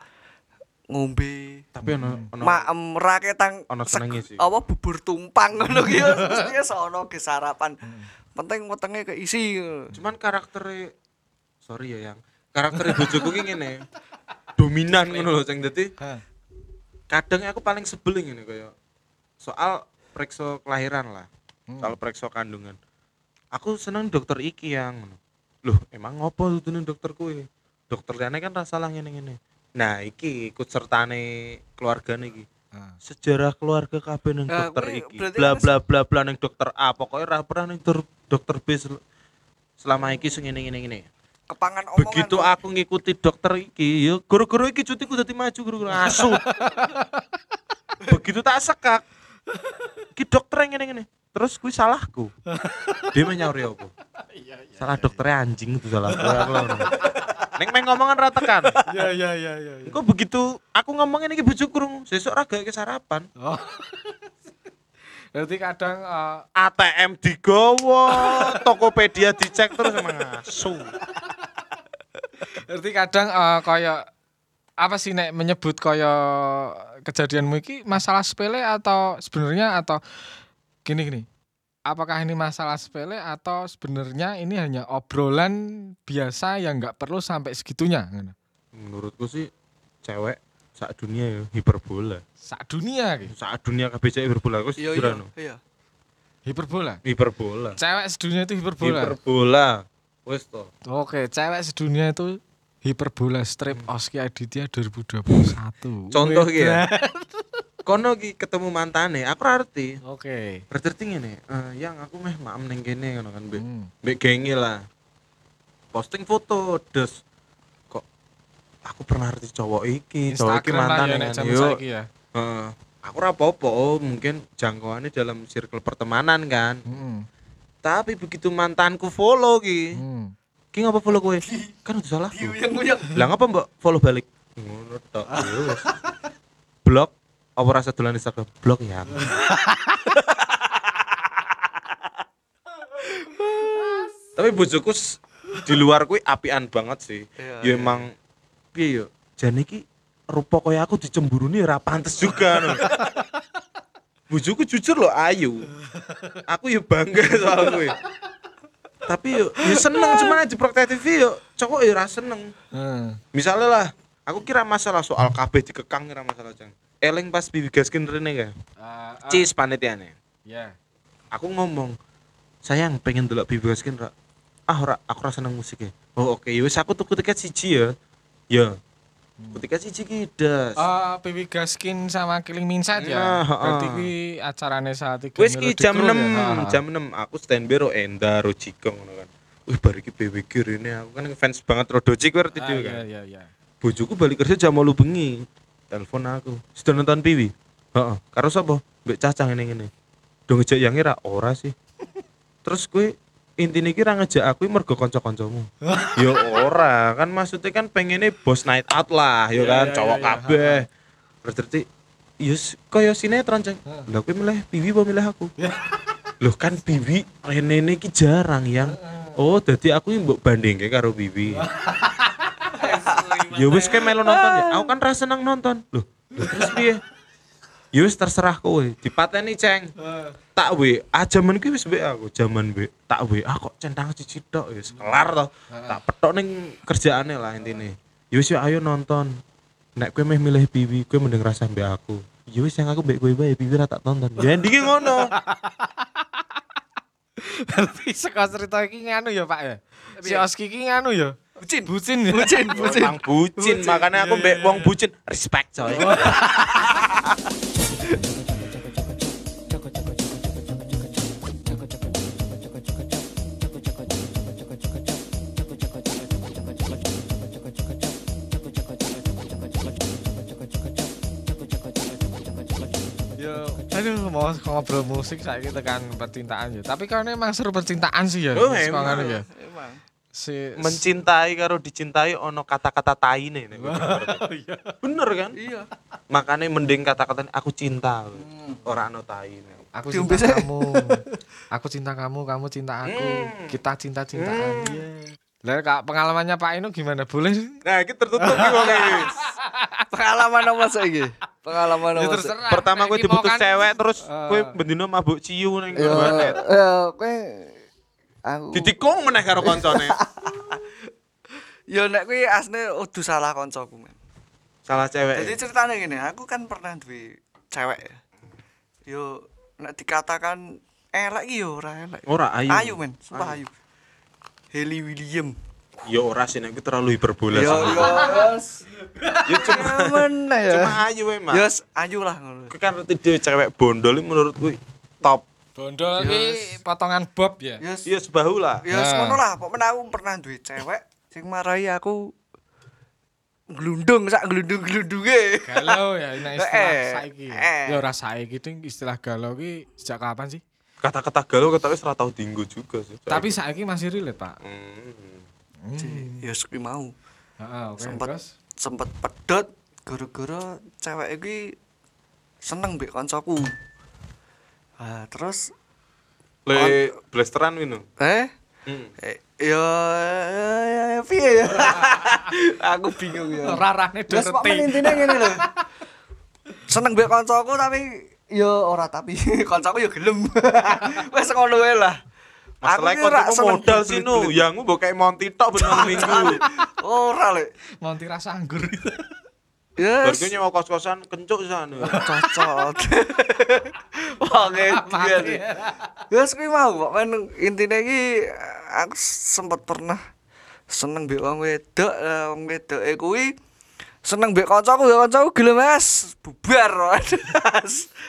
ngombe, tapi ono ono maem ra ketang ono senenge sih. apa bubur tumpang ngono ki mesti sono ge sarapan. Penting wetenge keisi. cuman karaktere sorry ya yang. Karakter bojoku ki ngene. Dominan ngono lho ceng. Dadi kadang aku paling sebel ngene kaya soal periksa kelahiran lah. Hmm. soal periksa kandungan. Aku seneng dokter iki yang. Ngono. loh emang ngopo tuh dokter kuwi dokter kan ra salah ngene ngene nah iki ikut sertane keluargane iki Ah. sejarah keluarga kabeh ning dokter kuwi iki berarti bla bla bla bla ning dokter A pokoknya ra pernah ning dor- dokter B sel- selama iki sing ngene ngene ngene Kepangan omongan. begitu kok. aku ngikuti dokter iki ya guru-guru iki cutiku dadi maju guru-guru asu begitu tak sekak iki dokter yang ngene ngene terus kuwi salahku. Dia menyauri aku salah dokternya anjing itu salah aku. Neng main ngomongan ra tekan. Ya ya ya. Engko begitu aku ngomongin iki bojoku krungu sesuk ra gawe sarapan. Oh. Berarti kadang eh, ATM digowo Tokopedia dicek terus emang asu. Berarti kadang eh, kaya apa sih nek menyebut kaya kejadianmu iki? Masalah sepele atau sebenarnya atau gini gini. Apakah ini masalah sepele atau sebenarnya ini hanya obrolan biasa yang nggak perlu sampai segitunya? menurutku sih cewek saat dunia ya hiperbola Sak dunia ki. saat dunia kabeh cewek hiperbola aku Iya iya iya. Hiperbola. hiperbola Cewek sedunia itu hiperbola. hiperbola wes to Oke, cewek sedunia itu hiperbola strip Oski Aditya 2021. Contoh ya? Kono ki ketemu mantane aku ngerti. Oke. berarti ngene eh yang aku meh maem ning kene ngono kan mbek. Hmm. mbek gengi lah. Posting foto des. Kok aku pernah ngerti cowok iki cowok iki Instagram lah mantan ya kan Yo, ya. Heeh. aku ora apa-apa oh mungkin jangkauannya dalam circle pertemanan kan. Hmm. tapi begitu mantanku follow ki Hmm. ki ngapa follow kowe? Kan udah salah Yang lah ngapa mbak follow balik. Ngono tok ya blok apa rasa dolan Instagram blok ya tapi bojoku di luar kuwi apian banget sih ya iya. emang piye yo jane iki rupa kaya aku dicemburuni ora pantes juga no. bojoku jujur loh ayu aku ya bangga soal kuwi tapi yo ya seneng cuman di Proktek TV yo cowok ya ra seneng. Heeh. Misalnya lah, aku kira masalah soal kabeh dikekang kira masalah jang. Eling pas Bibi Gaskin rene kan. Ah, ah, Cis panitiane. Ya. Aku ngomong, "Sayang, pengen delok Bibi Gaskin ra?" Ah, ora, aku ra seneng musiknya. Oh, oke, ya wis aku tuku tiket siji ya. Ya. Tuku tiket siji ki das. Oh, Pipi Gaskin sama Killing Minsat ya. Nah, Berarti kuwi acarane saat tiga Wis ki jam Crew 6, ya? Heeh. jam 6 aku standby ro Enda ro Jikong ngono kan. Wih, bar iki BWG rene aku kan fans banget ro Doji kuwi ngerti Ah, dhewe iya kan. iya iya. Bojoku balik kerja jam 8 bengi. Telepon aku. Sudah nonton Piwi? Heeh. Karo sapa? Mbek Cacah ngene ngene. Do ngejak yang ra ora sih. Terus kowe intine iki ra ngejak aku mergo kanca-kancamu. ya ora, kan maksudnya kan pengennya bos night out lah, ya Iya, kan, iya, cowok iya, kabeh. Berarti Yus, kaya sinetron ceng. Lah kowe milih Piwi apa milih aku? Loh kan Bibi rene iki jarang yang. Oh, jadi aku yang mbok bandingke karo Bibi. ya wis kayak melu nonton ya. Aku kan rasa seneng nonton. Loh, terus piye? Ya wis terserah kowe. Dipateni, Ceng. Tak we, ah jaman kuwi wis mbek aku, jaman mbek. Tak we, ah kok centang cici tok wis kelar to. Tak petok ning kerjaane lah intine. Ya wis ayo nonton. Nek kowe meh milih Bibi, kowe mending rasa mbek aku. Ya wis yang aku mbek kowe bae, Bibi ra tak tonton. Ya endinge ngono. Tapi saka cerita iki nganu ya, Pak ya. Si Oski iki nganu ya. Bucin. Bucin. Bucin, bucin. Emang bucin, makanya aku mbek wong bucin respect coy. Yo, aduh mau ngobrol musik saya kita kan percintaan ya. Tapi kan emang seru percintaan sih ya. Oh, emang. ya. Emang. Si Mencintai karo dicintai ono kata-kata taine nek. iya. Bener kan? Iya. Makanya mending kata-kata aku cinta. Ora ono taine. Aku cinta sih. kamu. Aku cinta kamu, kamu cinta aku. Hmm. Kita cinta-cintaan. Iya. Lah kak pengalamannya Pak Inu gimana? Boleh? Nah, iki tertutup iki wong iki. Pengalaman apa saiki? Pengalaman Ya apa? terserah. Pertama mau dibutuh kan- cewek terus Eh. kowe bendino mabuk ciu ning Ya, warnet. ya kowe aku Ditikung meneh karo koncone. Ya nek kuwi asline udu salah koncoku men. Salah cewek. Jadi ceritanya gini, aku kan pernah duwe cewek ya. Yo nek dikatakan elek iki yo ora elek. Ora ayu. Ayu men, sumpah ayu. Haley William. Ya ora sih nek terlalu hiperbola. Yo yo yes. Ya cuma meneh ya. cuma ayu emang. Yes, ayu lah ngono. Kan dhewe cewek bondol gue top. Bondol iki potongan bob ya. Yes. Iya sebahu lah. Yes Nah. ngono lah, pokoknya aku pernah duwe cewek sing marai aku glundung sak glundung-glundunge. Galau ya ini istilah Eh, saiki. eh. Ya ora saiki ding istilah galau ki sejak kapan sih? Kata-kata galau kata wis ora tau dinggo juga sih. Tapi saiki masih relate, Pak. Hmm. Ya kuwi mau. Heeh, oke. Sempet Terus sempet pedot gara-gara cewek iki seneng mbek kancaku. Ah, terus Le blasteran wino. eh Hmm. eh, ya ya, ya, ya piye ya? aku bingung ya. rarane Wes pokoknya Dorothy. intine ngene lho. Seneng mbek kancaku tapi ya ora tapi kancaku ya gelem. Wes ngono wae lah. Masalah Aku ki ora kok seneng modal sih nu, blit-blit. yang mbok kayak Monty tok ben malam minggu. Ora lek. Monti rasa anggur. Yes. Bargo nyewa kos-kosan kencuk sana. cocok. Oke, Mati. Ya kuwi mau kok men intine iki aku sempet pernah seneng mbek wong wedok, wong wedoke kuwi seneng mbek kancaku ya kancaku gelem Mas, bubar.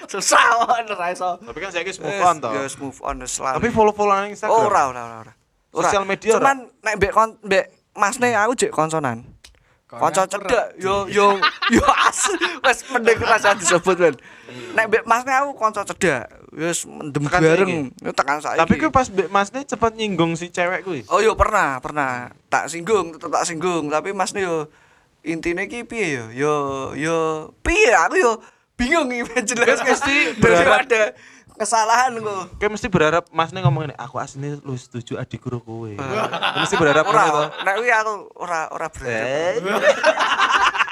Susah kok ora iso. Tapi kan saya move on toh. Ya wis move on wis. Tapi follow-followan Instagram. ora ora ora. Sosial media? Cuman nek mbek mbek Masne aku jek konsonan. Kanca cedek yo yo yo as wis mending rasa disebut men. Nek mbek Masne aku kanca cedek. Wis mendem Tekan bareng. Yo tekan saiki. Tapi kuwi pas Mbak Masne cepet nyinggung si cewek kuwi. Oh yo pernah, pernah. Tak singgung, tetep tak singgung, tapi Mas yo intine iki piye yo? Yo yo piye aku yo bingung iki jelas Kan mesti ada kesalahan kok. Kayak mesti berharap Masne ngomong ini, aku aslinya lu setuju adikku karo kowe. mesti berharap Ora, to. nek kuwi aku ora ora berharap. Eh.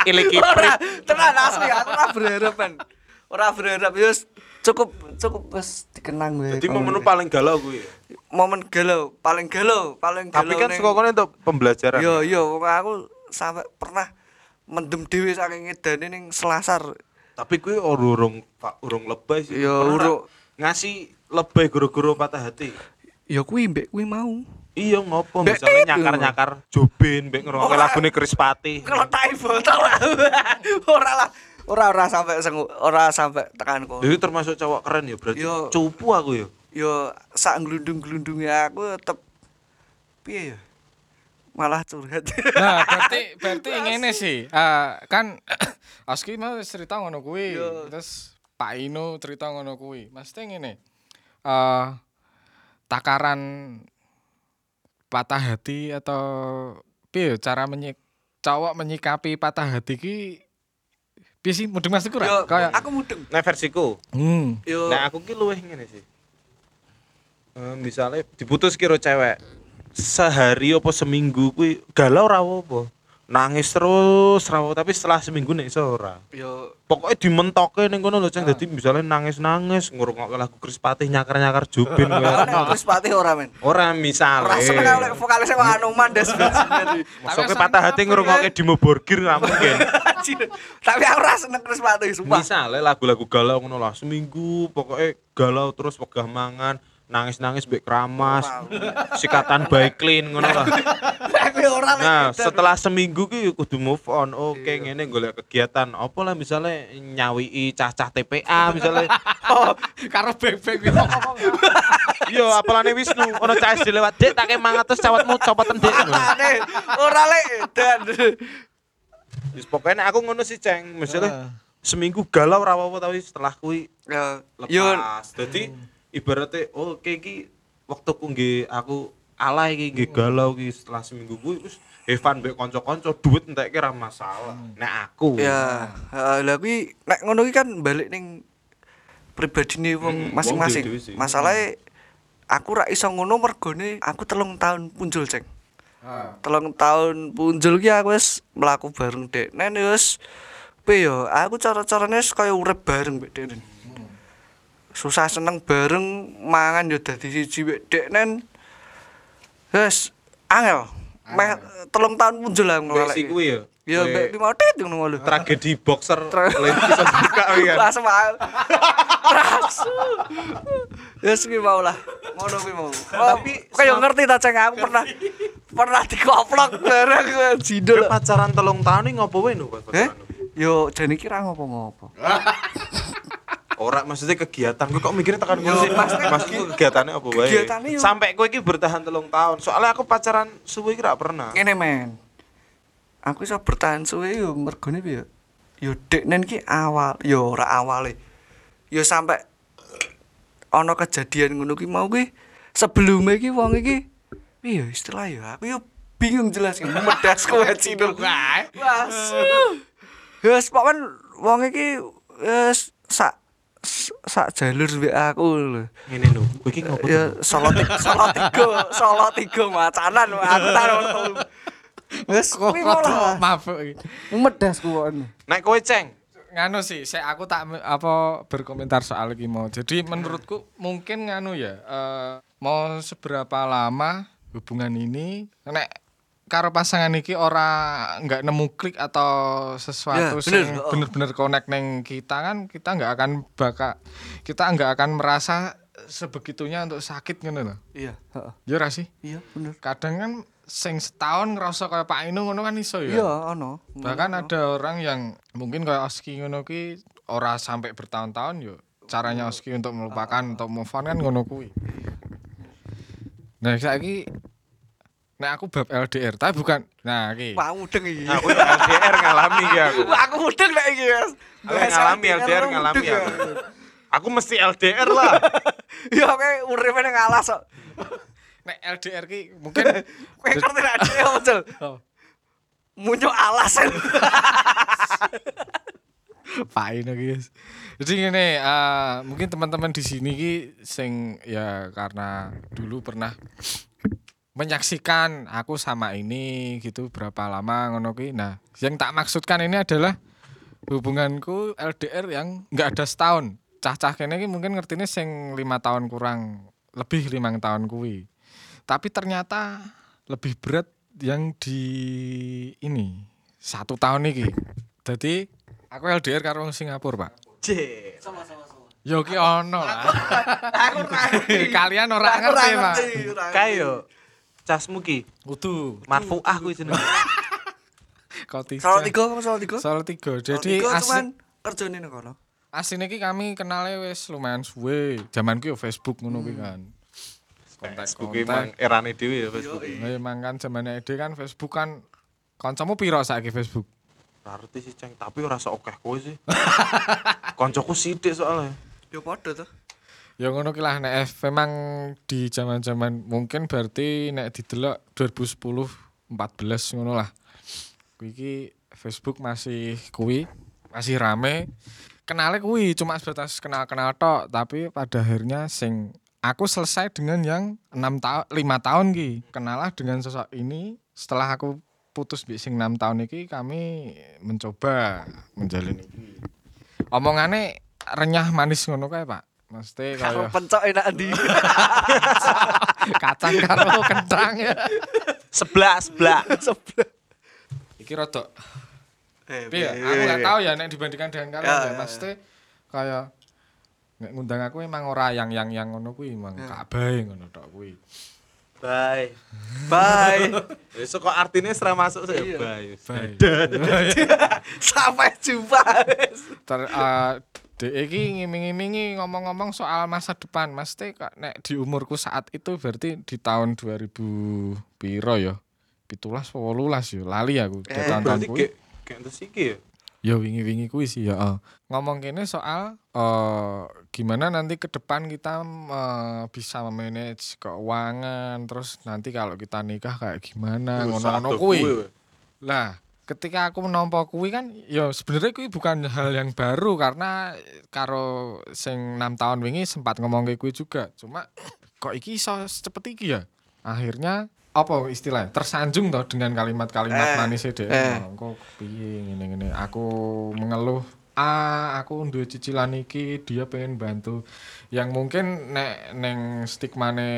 Ilik Ora, tenan asli aku ora berharap men. Ora berharap yo cukup cukup wis dikenang wae. Jadi momen paling galau kuwi. momen galau, paling galau, paling galau. Tapi kan kono untuk pembelajaran. Yo yo aku sampai pernah mendem dhewe saking ngedane ning Selasar. Tapi kuwi urung urung lebay sih. Ya, urung. Ngasih lebay guru-guru patah hati. Ya kuwi mbek kuwi mau. Iya ngopo misalnya nyakar-nyakar Jobin mbek ngrungokne Ora. lagune Krispati. Kalau tai botol ora lah. Ora ora sampai sengu, ora sampai tekan kok. Jadi termasuk cowok keren ya berarti. Yo. Cupu aku ya. Yo sak glundung-glundungnya aku tetep piye ya? Malah curhat. Nah, berarti berarti ngene sih. Eh, kan Aski mau cerita ngono kuwi. Yo. Terus Pak Ino cerita ngono kuwi. Mesti ngene. Eh takaran patah hati atau piye cara menyik cowok menyikapi patah hati ki piye sih mudeng Mas ra? Kayak aku mudeng. Nah versiku. hmm. Yo Nah aku ki luwih ngene sih. Eh, misalnya diputus kira cewek sehari apa seminggu kuwi galau ra apa. Nangis terus tapi setelah seminggu iso ora. yo Pokoknya dimentoke ning kono lho Ceng. Dadi misalnya nangis-nangis ngurungokke lagu Chris Patih nyakar-nyakar Jobin kowe. Nek wis patih ora men. Ora Ora misale. seneng vokalisnya kok Anoman des bener. Masuknya patah hati ngurungokke Dimo Borgir nggak mungkin. Tapi aku ora seneng Chris Patih sumpah. Misalnya lagu-lagu galau ngono lah seminggu pokoknya galau terus wegah mangan nangis-nangis mbek keramas sikatan baik clean ngono lah. Nah, setelah seminggu ki kudu move on. Oke, ngene golek kegiatan. Apa lah misalnya nyawii cacah TPA misalnya. Oh, karo bebek gitu. Yo, apalane Wisnu ono cah SD lewat, "Dek, tak terus cawatmu copoten Dek." Ora lek edan. Wis pokoknya aku ngono sih, Ceng. Misalnya seminggu galau ra apa-apa tapi setelah kuwi Ya, lepas. Jadi ibaratnya oh kayak ki waktu ku aku alay ki nggih galau ki setelah seminggu kuwi wis Evan mbek kanca-kanca duit entek ki ra masalah. Nek aku ya heeh, lha kuwi nek ngono ki kan balik ning pribadine wong Hmm, masing-masing. sih. Masalahe aku ra iso ngono mergone aku telung tahun punjul, Ceng. telung tahun punjul ki aku wis mlaku bareng Dek Nen wis piye yo aku cara-carane wis kaya urip bareng mbek Dek. Susah seneng bareng mangan yo dadi siji Dek Nen. Wis angel. Meh telung tahun punjul aku mbek si kuwi ya. Yo Kowe mbek pimotit ngono lho. tragedi boxer lain bisa buka kan. Langsung aku. Rasu. Wis kuwi mau lah. Ngono kuwi mau. Tapi kaya ngerti ta ceng aku pernah pernah dikoplok bareng jidul. Pacaran telung tahun iki ngopo wae pas Eh? pacaran? Yo jane kira ngopo-ngopo. Ora maksudnya kegiatan kowe kok mikirnya tekan ngono sih. maksudnya kegiatannya apa wae? kegiatannya yo- Sampai kowe iki bertahan telung tahun. Soalnya aku pacaran suwe iki ra pernah. Ngene men. Aku iso bertahan suwe yo mergone piye yo. Yo dek nen ki awal, yo ora awale. Yo sampai ana kejadian ngono ki mau ki sebelumnya ki wong iki piye istilah yo aku yo bingung jelas ki medas kowe cidul. Wasu. Wes pokoke wong iki wis sak sak jalur mbek aku lho. Ngene lho, kowe iki ngopo? Ya solo tiga, solo tiga, solo tiga macanan aku taruh. Wes Kok kuwi iki. Medas kuwon. Nek kowe ceng, nganu sih saya aku tak apa berkomentar soal iki mau jadi menurutku mungkin nganu ya eh, mau seberapa lama hubungan ini nek karo pasangan iki ora nggak nemu klik atau sesuatu Ya, sing Oh. bener-bener connect neng kita kan kita nggak akan baka kita nggak akan merasa sebegitunya untuk sakit ngono loh Iya, heeh. ya sih Iya, bener. kadang kan sing setahun ngerasa kayak Pak Inu ngono kan iso ya Iya, ono. Bahkan ada orang yang mungkin kayak Oski ngono ki ora sampai bertahun-tahun yo. Caranya Oski untuk melupakan untuk move on kan ngono kuwi. Nah, saiki Nek aku bab LDR, tapi bukan. Nah, iki. Wah, mudeng iki. aku LDR ngalami ya aku. Wah, aku mudeng nek iki, Mas. Aku ngalami LDR ngalami ya. aku. Aku mesti LDR lah. Ya kowe uripe ning alas kok. Nek LDR ki mungkin Kowe ngerti nek dhewe muncul. Muncul alas. Pak Ino guys. Jadi gini, eh, mungkin teman-teman di sini ki sing ya karena dulu pernah menyaksikan aku sama ini gitu berapa lama ngono ki. Nah, yang tak maksudkan ini adalah hubunganku LDR yang nggak ada setahun. Cah-cah kene ki mungkin ngertine sing lima tahun kurang lebih limang tahun kuwi. Tapi ternyata lebih berat yang di ini satu tahun iki. Jadi aku LDR karo wong Singapura, Pak. J. Sama-sama sama. Yo ki ono lah. Aku. Kalian ora Aku ngerti, Pak. ora ngerti. Kae yo casmu ki Utuh, marfuah kuwi jenenge. Kotisa. Soal tiga apa soal tiga? Soal tiga. Soal Jadi tiga asli, cuman kerjane nang kono. asline iki kami kenalnya wis lumayan suwe. Zaman ku yo Facebook ngono kuwi kan. Facebook ki emang erane dhewe ya Facebook. Nah, emang kan zaman ED kan Facebook kan kancamu piro saiki Facebook? Ngerti sih ceng, tapi ora sok akeh kowe sih. Koncoku sithik soalnya. Yo padha to. Ya ngono ki lah nek memang di zaman-zaman mungkin berarti nek didelok 2010 14 ngono lah. Kuwi Facebook masih kuwi masih rame. Kenalnya kuwi cuma sebatas kenal-kenal tok, tapi pada akhirnya sing aku selesai dengan yang enam tahun lima tahun ki kenalah dengan sosok ini setelah aku putus di sing enam tahun iki kami mencoba menjalin iki omongane renyah manis ngono kae pak mesti Karo pencok enak ndi. kacang karo kentang ya Sebelah, sebelah. iki rodok Eh, Piye, aku piye. tahu ya nek dibandingkan dengan kalian Ya, ya, ya, mesti kayak nek ngundang aku emang ora yang yang yang ngono kuwi emang Ya. gak bae ngono tok kuwi Bye. Bye. Wis kok artine serah masuk saya. Iya. Bye. bae Sampai jumpa. ter uh, DE iki ngiming-imingi ngomong-ngomong soal masa depan mesti kok nek di umurku saat itu berarti di tahun 2000 piro ya 17 18 ya lali aku Eh, Berarti kayak kayak iki ya. ya wingi-wingi kuwi sih ya eh. ngomong kene soal eh gimana nanti ke depan kita eh, bisa memanage keuangan terus nanti kalau kita nikah kayak gimana ngono-ngono kuwi kuwi. lah ketika aku menompo kuwi kan ya sebenarnya kuwi bukan hal yang baru karena karo sing enam tahun wingi sempat ngomong kayak kuwi juga. Cuma kok iki iso cepet iki ya? Akhirnya apa istilahnya? Tersanjung toh dengan kalimat-kalimat Eh, manis e dhek eh. Kok piye ngene-ngene aku mengeluh ah aku duwe cicilan iki dia pengen bantu. Yang mungkin nek neng stigmane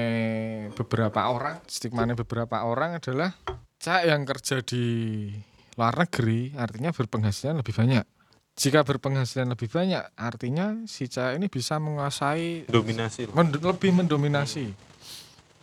beberapa orang stigmane beberapa orang adalah cak yang kerja di luar negeri artinya berpenghasilan lebih banyak. Jika berpenghasilan lebih banyak artinya si cak ini bisa menguasai Dominasi mend- lebih mendominasi.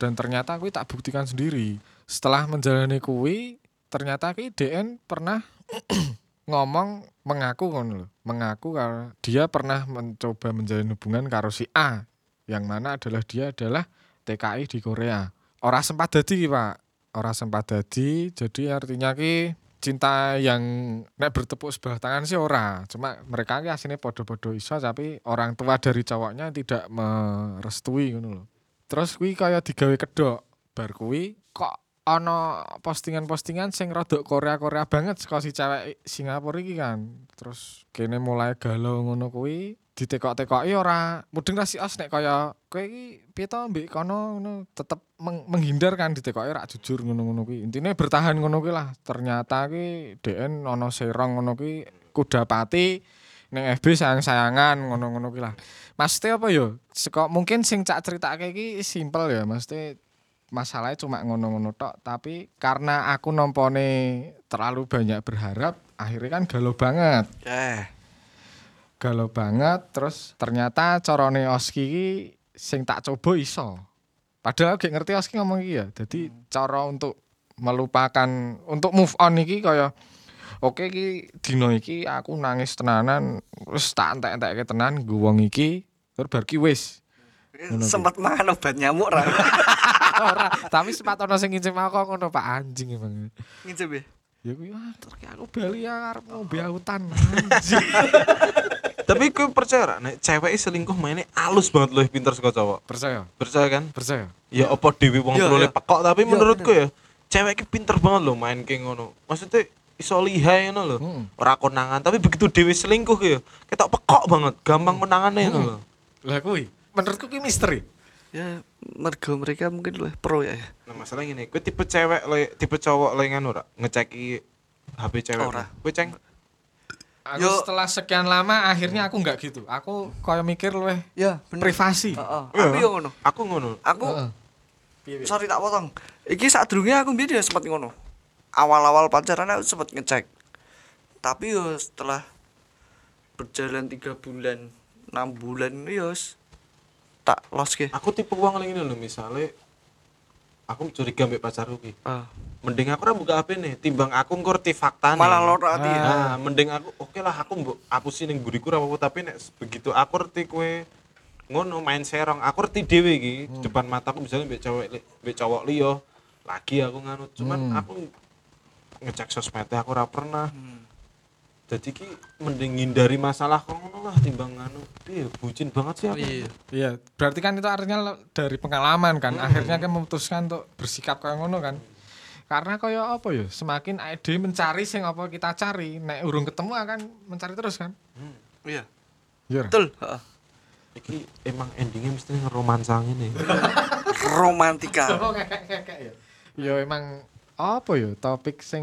Dan ternyata aku tak buktikan sendiri. Setelah menjalani kui ternyata ki DN pernah ngomong mengaku ngono lho. Mengaku kalau dia pernah mencoba menjalin hubungan karo si A. Yang mana adalah dia adalah TKI di Korea. Ora sempat dadi Pak. Ora sempat dadi jadi artinya ki cinta yang nek bertepuk sebelah tangan sih ora. Cuma mereka ki aslinya podo-podo iso tapi orang tua dari cowoknya tidak merestui ngono lho. Terus kuwi kaya digawe kedok bar kuwi kok ana postingan-postingan sing rodok Korea-Korea banget saka si cewek Singapura iki kan. Terus kene mulai galau ngono kuwi ditekok-tekoki ora mudeng ra si os nek kaya kowe iki piye to mbek kono ngono tetep meng- menghindar kan ditekoki ora jujur ngono-ngono kuwi. Intine bertahan ngono kuwi lah. Ternyata ki DN ana serong ngono kuwi kuda pati ning FB sayang-sayangan ngono-ngono kuwi lah. Maksudnya apa yo? Seko mungkin sing cak ceritake iki simpel ya, mesti masalahnya cuma ngono-ngono tok, tapi karena aku nompone terlalu banyak berharap, akhirnya kan galau banget. Eh, Galau banget terus ternyata corone Oski sing tak coba iso. Padahal gak ngerti Oski ngomong iki ya. Jadi cara untuk melupakan untuk move on iki kaya Oke iki dino iki aku nangis tenanan wis tak entek-entekke tenan nggo wong iki terus bar wis. Sempat makan obat nyamuk ra. Ora, tapi sempat ono sing ngincim aku ngono Pak anjing emang. Ngicip ya. Ya kuwi aku bali ya arep ngombe autan. Anjing. Tapi kowe percaya ra nek cewek selingkuh mainnya halus banget loh pinter saka cowok. Percaya? Percaya kan? Percaya? Ya apa dhewe wong Iya, perlu iya. pekok tapi Iya, menurutku ya cewek ki pinter banget loh main kayak ngono. Maksudnya iso lihai ngono lho. Hmm. Ora konangan tapi begitu dhewe selingkuh ya ketok pekok banget, gampang konangane ngono lho. Lah kuwi menurutku ki misteri. Ya, mergo mereka mungkin lu pro ya. Nah, masalah gini, kowe tipe cewek le, tipe cowok le ngono ora ngeceki HP cewek. Ora. Kowe ceng Aku Yo. setelah sekian lama akhirnya aku nggak gitu. Aku koyo mikir luweh Ya, bener. privasi. Heeh. Aku yo ngono. Aku ngono. Aku Heeh. sorry tak potong. Iki saat durungnya aku biar sempat ngono. Awal-awal pacaran aku sempat ngecek. Tapi yo setelah berjalan tiga bulan, enam bulan yo tak los ke. Aku tipe wong ngene lho misale aku curiga mbek pacarku ki. Ah. Mending aku ora buka HP nih, timbang aku ngerti faktane. Malah lor hati. ya. Nah, mending aku oke lah aku mbok hapusin ning buriku ora apa-apa tapi nek begitu aku ngerti kowe ngono main serong, aku ngerti dhewe iki di depan mataku misalnya mbek cewek li- mbek cowok liya lagi aku nganut cuman aku ngecek sosmednya aku ora pernah. Jadi ki mending ngindari masalah kok ngono lah timbang nganu. Piye bucin banget sih aku. Iya. Iya, berarti kan itu artinya dari pengalaman kan. Akhirnya kan memutuskan untuk bersikap kayak ngono kan. Karena kaya apa ya, semakin ide mencari sing apa kita cari, nek urung ketemu akan mencari terus kan. Iya. Iya. Betul. Heeh. Iki emang endingnya mesti ngeromansa ngene. Romantika. Oh, kayak kayak kayak ya. Ya emang apa ya topik sing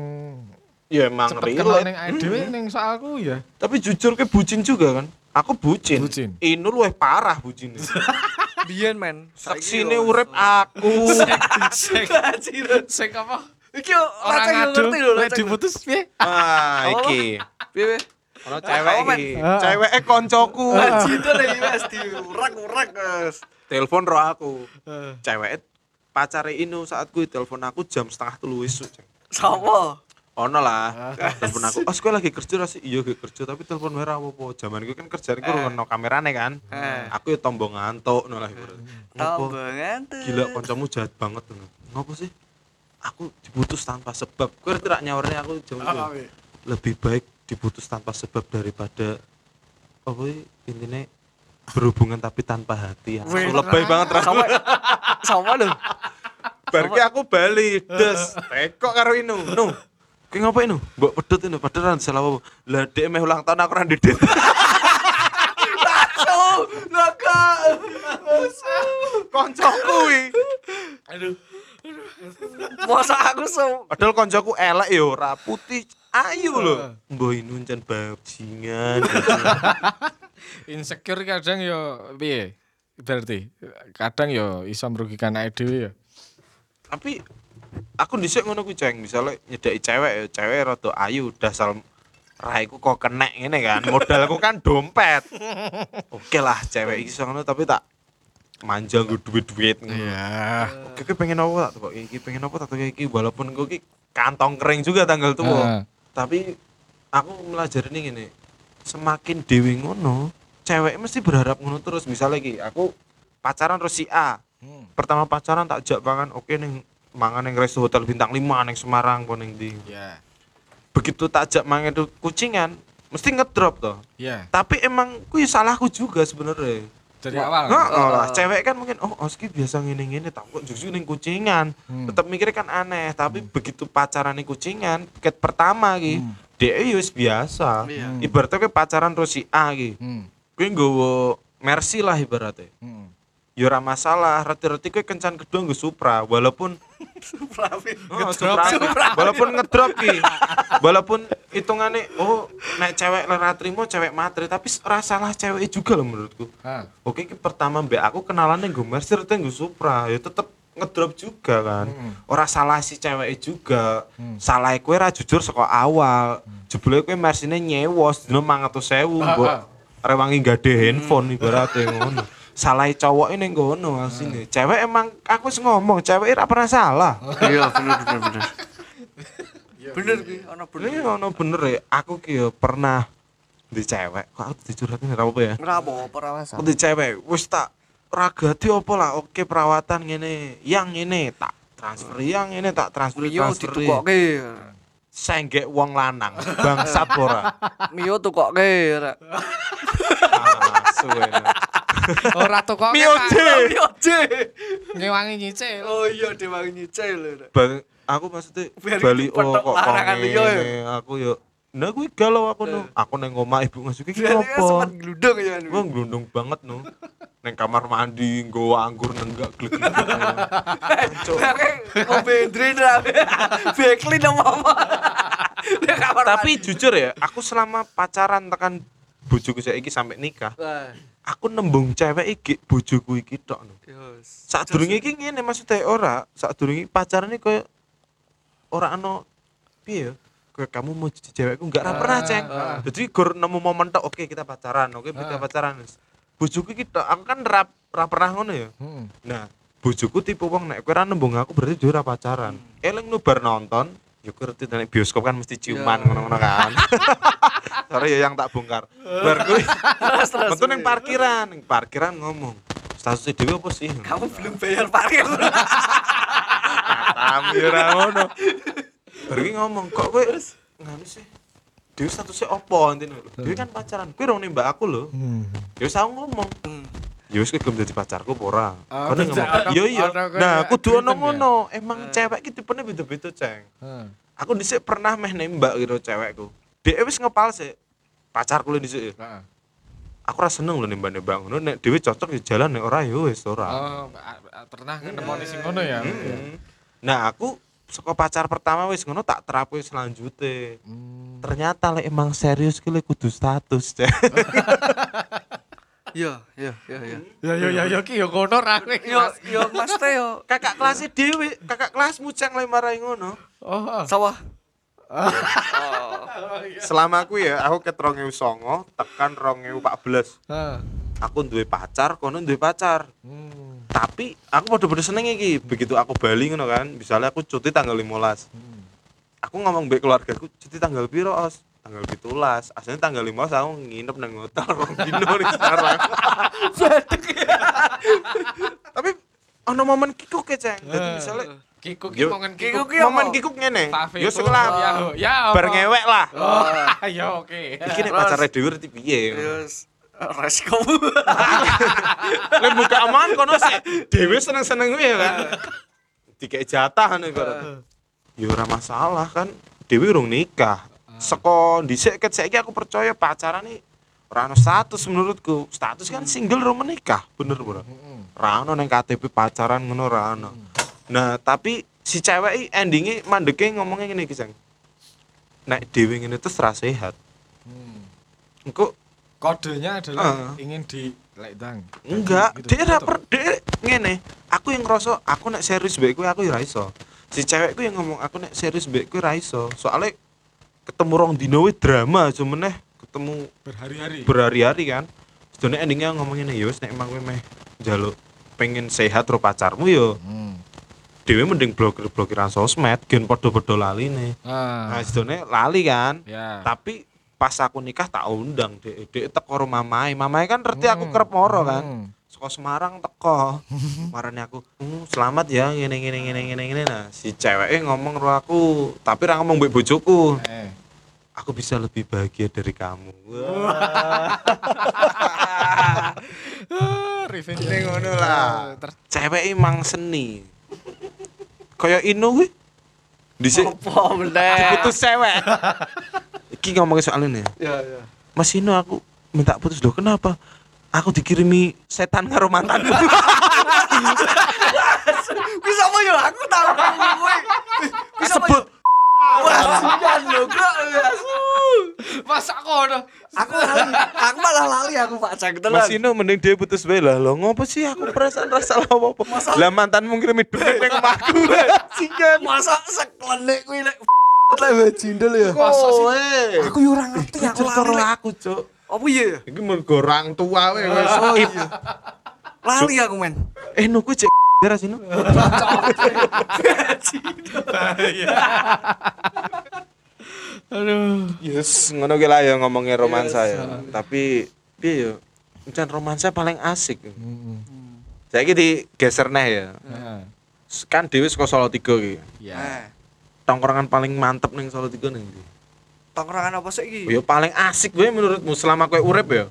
Ya emang cepet kenal relate. ning dhewe ning soalku ya. Tapi jujur ke bucin juga kan. Aku bucin. Bucin. Inu luwih parah bucin. Biyen men. Saksine urip aku. Sing sing apa? Iki Orang yo ngadu ngerti lho. lek diputus piye? Ah, iki. Piye? Ono cewek Apa, men? iki. Ceweke koncoku. Cinta lagi Mas diurak-urak Mas. Telepon ro aku. Cewek pacare Inu saat kuwi telepon aku jam setengah telu. Ceng. Sapa? Ono lah. Telepon aku. Oh, kowe lagi kerja sih? Iya, lagi kerja, tapi telepon wae ra apa-apa. Zaman iku kan kerjaan iku ono kamerane kan. Eh. Aku ya tombo ngantuk ngono lah? Tambangan tuh. Gila kancamu jahat banget ngono. Ngopo sih? Aku diputus tanpa sebab. Ngerti rak nyawarnya aku jam itu. Lebih baik diputus tanpa sebab daripada apa sih intinya berhubungan tapi tanpa hati. Aku Wih, lebay banget ra. Sama sama lho. Bar ki aku bali, des. Tekok karo Inu. Nu. Kowe ngapain nu? Mbok pedut Inu, padahal salah apa. Lah dhek meh ulang tahun aku ra ndedit. Oh, naga. Koncoku kuwi. Masa aku so Padahal koncoku elek ya ora putih ayu lho. Mbah Inu jan bajingan. Insecure kadang yo piye? Berarti kadang yo iso merugikan awake dhewe ya. Tapi aku dhisik ngono kuwi ceng, misale nyedaki cewek ya, cewek rada ayu dasar raiku kok kenek ngene kan. Modalku kan dompet. Oke lah cewek iki ngono tapi tak manja nggo duit-duit ngono. Iya. Oke, iki pengen apa tak kok iki pengen apa tak kok iki walaupun kok iki kantong kering juga tanggal tua. Tapi aku melajari nih gini, semakin dewi ngono, cewek mesti berharap ngono terus. Misalnya iki, aku pacaran terus si A. Hmm. Pertama pacaran tak jak pangan, oke ning mangan ning resto hotel bintang 5 ning Semarang apa ning ndi. Ya. Begitu tak jak mangan itu kucingan, mesti ngedrop toh. Ya. Tapi emang kuwi salahku juga sebenarnya. Dari awal. Heeh lah, cewek kan mungkin oh Oski biasa ngene-ngene tak kok justru ning kucingan. Hmm. Tetep mikirnya kan aneh, tapi begitu pacaran ning kucingan, ket pertama ki, dia ya wis biasa. Iya. Ibaratnya kayak pacaran terus si A ki. Hmm. Kuwi nggowo Mercy lah ibaratnya. Hmm. Ya ora masalah, reti-reti kuwi kencan kedua nggo Supra, walaupun Oh, Supra. Walaupun ngedrop ki. Walaupun hitungane oh nek cewek ora trimo cewek matre, tapi ora salah cewek juga loh menurutku. Ah. Oke, ki pertama mbak aku kenalan ning nggo Mercy rete nggo Supra, ya tetep ngedrop juga kan. Ora salah si cewek juga. Salah kowe ora jujur saka awal. Jebule kowe Mercy-ne nyewos dino 500.000 mbok rewangi gade handphone ibaratnya ngono. Salah cowok ini ngono asine. Cewek emang aku wis ngomong, cewek ora pernah salah. Iya, bener bener bener. Bener ki, ana bener. Ini ono bener ya, aku ki ya pernah di cewek. Kok aku dicurhatin ora apa ya? Ora apa-apa ora masalah. Aku di cewek, wis tak ragati apa lah, oke perawatan ngene, yang ini tak transfer yang ini tak transfer Mio transfer. ditukokke. Senggek wong lanang, bangsat ora. Mio tukokke ora. Ah, suwe. Ora tuh kok. Mio J. Mio J. Ngewangi nyicil. Oh iya dewangi nyicil lho. Bang, aku maksudnya bali oh kok larangan liya ya. aku yo Nah, kuwi galau aku no. Aku neng omah ibu ngasuki kan sempat apa? gludung ya. Gua glundung banget no. Neng kamar mandi nggawa anggur nenggak glek. Oke, ngombe ndrin ra. Bekli nang mama. Nek kamar Tapi jujur ya, aku selama pacaran tekan bojoku saiki sampai nikah, Wah, aku nembung cewek iki bojoku iki tok. no. yo. Saat durunge iki ngene maksudnya ora, pacaran iki koyo ora ano piye ya? Kayak kamu mau jadi cewekku enggak ra pernah, Ceng. Jadi gur nemu momen tok, oke kita pacaran, oke kita pacaran. Bojoku iki tok, aku kan ra ra pernah ngono ya. Hmm. Nah, bojoku tipe wong nek kowe ra nembung aku berarti dia ora pacaran. Eling nu bar nonton, ya kowe ngerti nek bioskop kan mesti ciuman Ya. ngono-ngono kan. Sorry ya yang tak bongkar. Bar kuwi metu ning parkiran, ning parkiran ngomong. Statusnya dhewe apa sih? Kamu belum bayar parkir. Kami ora ngono. Bar ngomong, kok kowe nganu sih? Dewi statusnya opo lho. Dewi kan pacaran. Kowe rong nembak aku lho. Ya wis aku ngomong. Ya wis gelem dadi pacarku apa ora? Kono ngomong, ada- Iya iya. Nah, kudu ono agreement ya? ngono. Emang cewek ki tipene beda-beda, Ceng. Heeh. Aku dhisik pernah meh nembak gitu cewekku. Dia wis ngepal sih. Pacarku lho dhisik. Heeh. Aku ora seneng lho nembak-nembak ngono. Nek dhewe cocok ya jalan nek ora ya wis ora. Oh, pernah ketemu sing ngono ya. Mm. Nah, aku saka pacar pertama wis ngono tak terapke selanjutnya. Hmm. Ternyata lek emang serius ki kudu status, Ceng. Iya, iya, iya, iya. Ya ya ya ya ki yo ngono ra kowe. Yo, yo Mas Teo. kakak kelasnya dhewe, kakak kelasmu Ceng lek marai ngono. Oh. Sawah. Selama aku ya, aku ket 2009 tekan 2014. Heeh. Aku duwe pacar, kono duwe pacar. Hmm. Tapi aku padha-padha seneng iki. Begitu aku bali ngono kan, misalnya aku cuti tanggal 15. Aku ngomong mbek keluargaku, cuti tanggal piro, Os? Tanggal 17. Aslinya tanggal 15 aku nginep nang hotel rong dino nih sekarang. Tapi ono momen kikuk ya, Ceng. Dadi misalnya Kikuk Yo, ki mongen Kikuk ki momen kikuk ngene. Yo sekolah Ya, ya. apa? bar ngewek lah. Oh, ya oke. Iki nek Terus? pacare dhewe ngerti piye. Yes. Resiko. Lek buka aman kono sik dhewe seneng-seneng ya kan. Dikek jatah ngono ibarat. Ya ora masalah kan. Dewi urung nikah. Seko dhisik ket saiki aku percaya pacaran nih ora ono status menurutku. Status kan single ora menikah, bener bro. Ora ono nang KTP pacaran ngono ora ono. Nah, tapi si cewek endinge mandeke ngomongnya ngene iki, Jang. Nek dhewe ngene terus ra sehat. Engko Kodenya adalah Ah. ingin di like dang. Enggak, Gitu, dia ora gitu. dia ngene. Aku yang ngerasa aku nek serius kowe aku ya iso. Si cewekku yang ngomong aku nek serius mbek kowe ra iso. Soale ketemu rong dino wis drama aja meneh ketemu berhari-hari. berhari-hari kan. Sedone endingnya ngomong ngene ya wis nek emang kowe meh njaluk pengen sehat ro pacarmu yo. Hmm. Dewe mending blokir-blokiran sosmed gen padha-padha lali nih. Ah. Nah, sedone lali kan. Ya. Tapi pas aku nikah tak undang dek dek teko ro mamae mamae kan ngerti aku kerep moro kan Hmm. Saka Semarang teko. Marane aku, "Hmm, selamat ya ngene ngene ngene ngene ngene." Nah, si ceweknya ngomong ro aku, tapi ra ngomong mbek bojoku. Eh. Aku bisa lebih bahagia dari kamu. Revenge ngono lah. Ter- Cewek emang seni. Kayak Inu kuwi. Dhisik meneh? diputus cewek. Iki ngomongin soal ini. Ya, ya. Mas Inu aku minta putus loh. Kenapa? Aku dikirimi setan karo mantanku. Kuwi sapa yo? Aku tahu kamu sapa yo? Sebut Wah, lho, kok. Masa kono? Aku lali. Aku malah lali aku Pak Cak tenan. Mas Ino mending dia putus bae lah. Lo ngopo sih aku perasaan rasa apa-apa. Lah mantanmu ngirimi duit ning omahku. Sian. Masa seklenik kuwi lek lek jindel ya. Masa sih? Kowe. Aku yo ora ngerti aku lali. aku, Cuk. Apa iya ya? Iki mergo orang tua we wis. Oh iya. Lali aku men. Eh no kuwi cek Dera sini. Aduh. Yes, ngono ki lah ya ngomongin romansa ya. Tapi piye yo? Encen romansa paling asik. Saiki digeser neh ya. Nah. Kan dhewe saka Solo 3 ki. Ya. Eh, Tongkrongan paling mantep ning Solo 3 ning ndi? Tongkrongan apa sih iki? Ya paling asik gue menurutmu selama kowe urip ya.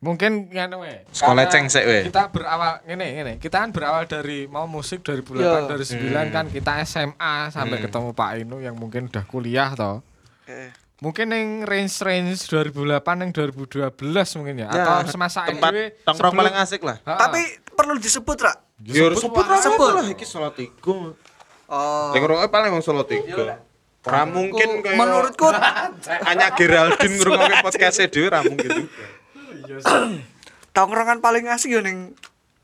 Mungkin ngene we. Sekolah ceng sik we. Kita berawal ngene ngene. Kita kan berawal dari mau musik dari bulan Iya. dari 9 Hmm. kan kita SMA sampai Hmm. ketemu Pak Inu yang mungkin udah kuliah toh. eh. Mungkin yang range-range 2008 yang 2012 mungkin ya, atau semasa tempat dhewe tongkrong paling asik lah. Ha-ha. Tapi perlu disebut, Ra? Ya harus sebut Wah, lah sebut. lah iki Solo 3. Oh. Ning rokok paling wong Solo 3. Ora mungkin kaya menurutku hanya Geraldine ngrungokke podcast dhewe ra mungkin juga. tongkrongan paling asik yo ning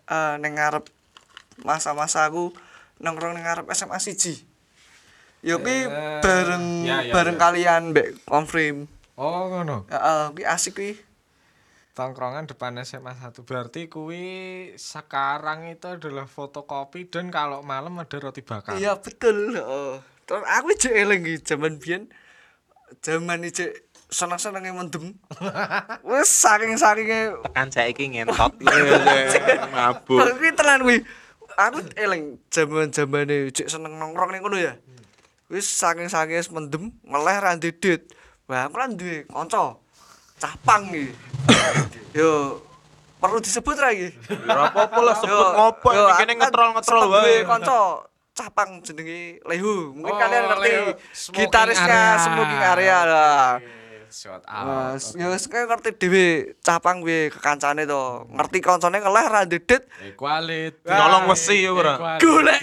eh, ning ngarep masa-masa aku nongkrong ning ngarep SMA siji. Yo ki Eh, bareng ya, ya, bareng ya. kalian mbek konfrim. Oh ngono. Heeh, ki asik kuwi. Tongkrongan depan SMA 1 berarti kuwi sekarang itu adalah fotokopi dan kalau malam ada roti bakar. Iya betul. Heeh. Terus aku jek eling iki jaman biyen jaman iki seneng-senenge mendem. Wes saking-sakinge Tekan saiki ngentot mabuk. kuwi tenan kuwi. Aku eling jaman-jamane jek seneng nongkrong ning kono ya. Wis saking-sakinge mendem ngeleh ra ndedet. Wah, aku lan duwe kanca capang iki. Yo perlu disebut ra iki. Ora apa-apa lah sebut ngopo iki kene kan ngetrol-ngetrol wae. kanca capang jenenge Lehu. Mungkin Oh, kalian ngerti Lehu. Smoking gitarisnya Area. smoking area lah. Nah, out. ya wis kayak ngerti dhewe capang kuwi kekancane to. Ngerti kancane ngeleh ra ndedet. Equality. Nyolong wesi ya ora. Equality. golek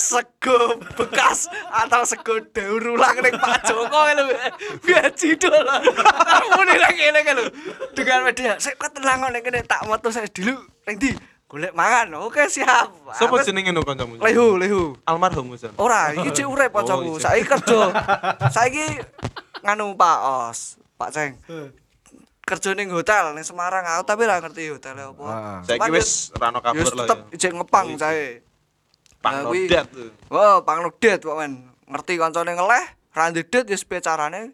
sego bekas atau sego daur ulang ning Pak Joko lho. Biar cidol. Muni lagi ngene kan lho. Dengan media, sik kok tenang kene tak metu saya dulu. Ning ndi? Golek mangan. Oke, siap. Sopo jenenge no kancamu? Lehu, Lehu. Almarhum Musan. Ora, iki cek urip Oh, kancaku. iya. Saiki kerja. Saiki nganu Pak Os, Pak Ceng. Kerja ning hotel ning Semarang aku tapi ora ngerti hotelnya apa. Ah. Saiki Cuman wis ra ono ya kabar wis lah tetep ya. ijek ngepang Oh, iya. saya. Pang kuwi- Rodet tuh. Oh, panglodet kok men. Ngerti kancane ngeleh, ra ndedet ya piye carane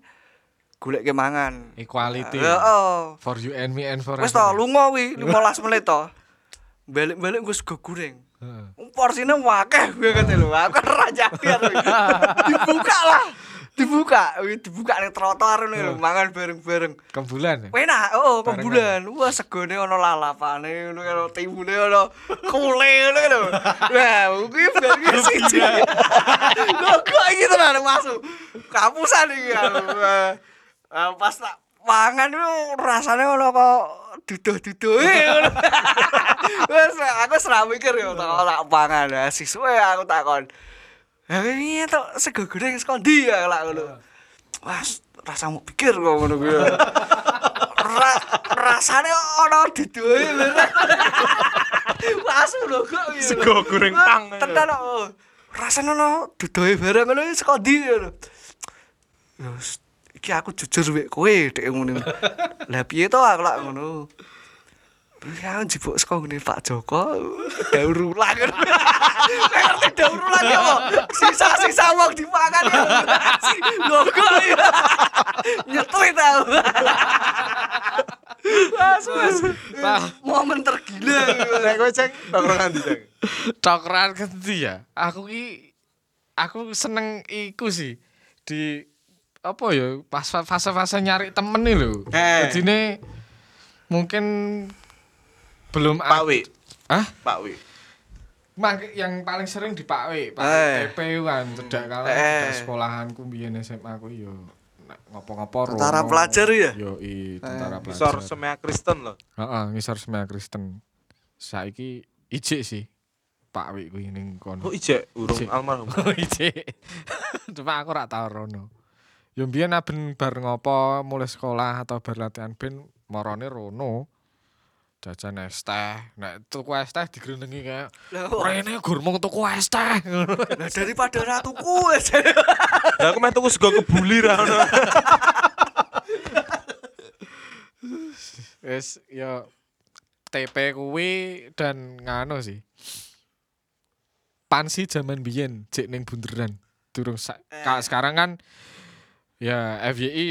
golek mangan. Equality. Heeh. For you and me and for Wis to lunga kuwi 15 menit to. Balik-balik gue sego goreng. Heeh. Porsine wakeh gue kate lho. Aku ra nyakian. Dibuka lah. Dibuka, Wih, dibuka ning trotoar ngene lho, mangan bareng-bareng. Kembulan ya? Enak, oh, pembulan. Wah, segone ono lalapane, ngono karo timbune ono kule ngono lho. Lah, kuwi ben siji. Lho, kok iki tenan masuk. Kapusan iki aku. Wah, ah, Pas tak mangan itu rasanya ono kok duduh-duduh ngono. Wes aku serak mikir yo tak tak pangan. Lah, Siswe aku takon. Lah ini tuh sego goreng saka ndi ya lak ngono. Wah, rasa mau pikir kok ngono kuwi. Ra, rasane ono didoe lho. Langsung lho kok iki. Sego goreng pang. Tenan kok. Rasane ono didoe bareng ngono saka ndi. Ya wis, iki aku jujur wek kowe dek ngono. Lah piye to aku lak ngono. Ya jebuk saka ngene Pak Joko daur ulang. Ngerti daur ulang ya kok. Sisa-sisa wong dipangan ya. Kok ya. Nyetri tau. Mas, mas. Momen tergila. Nek kowe cek tongkrongan di cek. Kendi ya. Aku ki aku seneng iku sih di apa ya pas fase-fase nyari temen nih lho. Eh. Jadine mungkin belum Pak Wi, Hah? Pak Wi. Mak yang paling sering di Pak W, Pak Eh. TP kan cedak kala Eh. sekolahanku biyen SMA ku yo ngopo-ngopo Tentara rono. pelajar ya? Yo i tentara pelajar. Isor semea Kristen loh. Heeh, ngisor semea Kristen. Saiki ijik sih. Pak Wi kuwi ning kono. Oh ijek urung Ijek. almarhum. Oh ijik. Cuma aku ora tau rono. Yo mbiyen aben bar ngopo mulai sekolah atau bar latihan ben marane rono. Jajan es teh. Nek tuku es teh digrenengi kayak Rene gur mung tuku es teh. Ngono. Lah daripada ratuku wes. Lah aku meh tuku sego kebuli ra ono. Wis ya TP kuwi dan ngano sih. Pansi zaman biyen cek ning bunderan. Durung sa- ka- sekarang kan ya FYI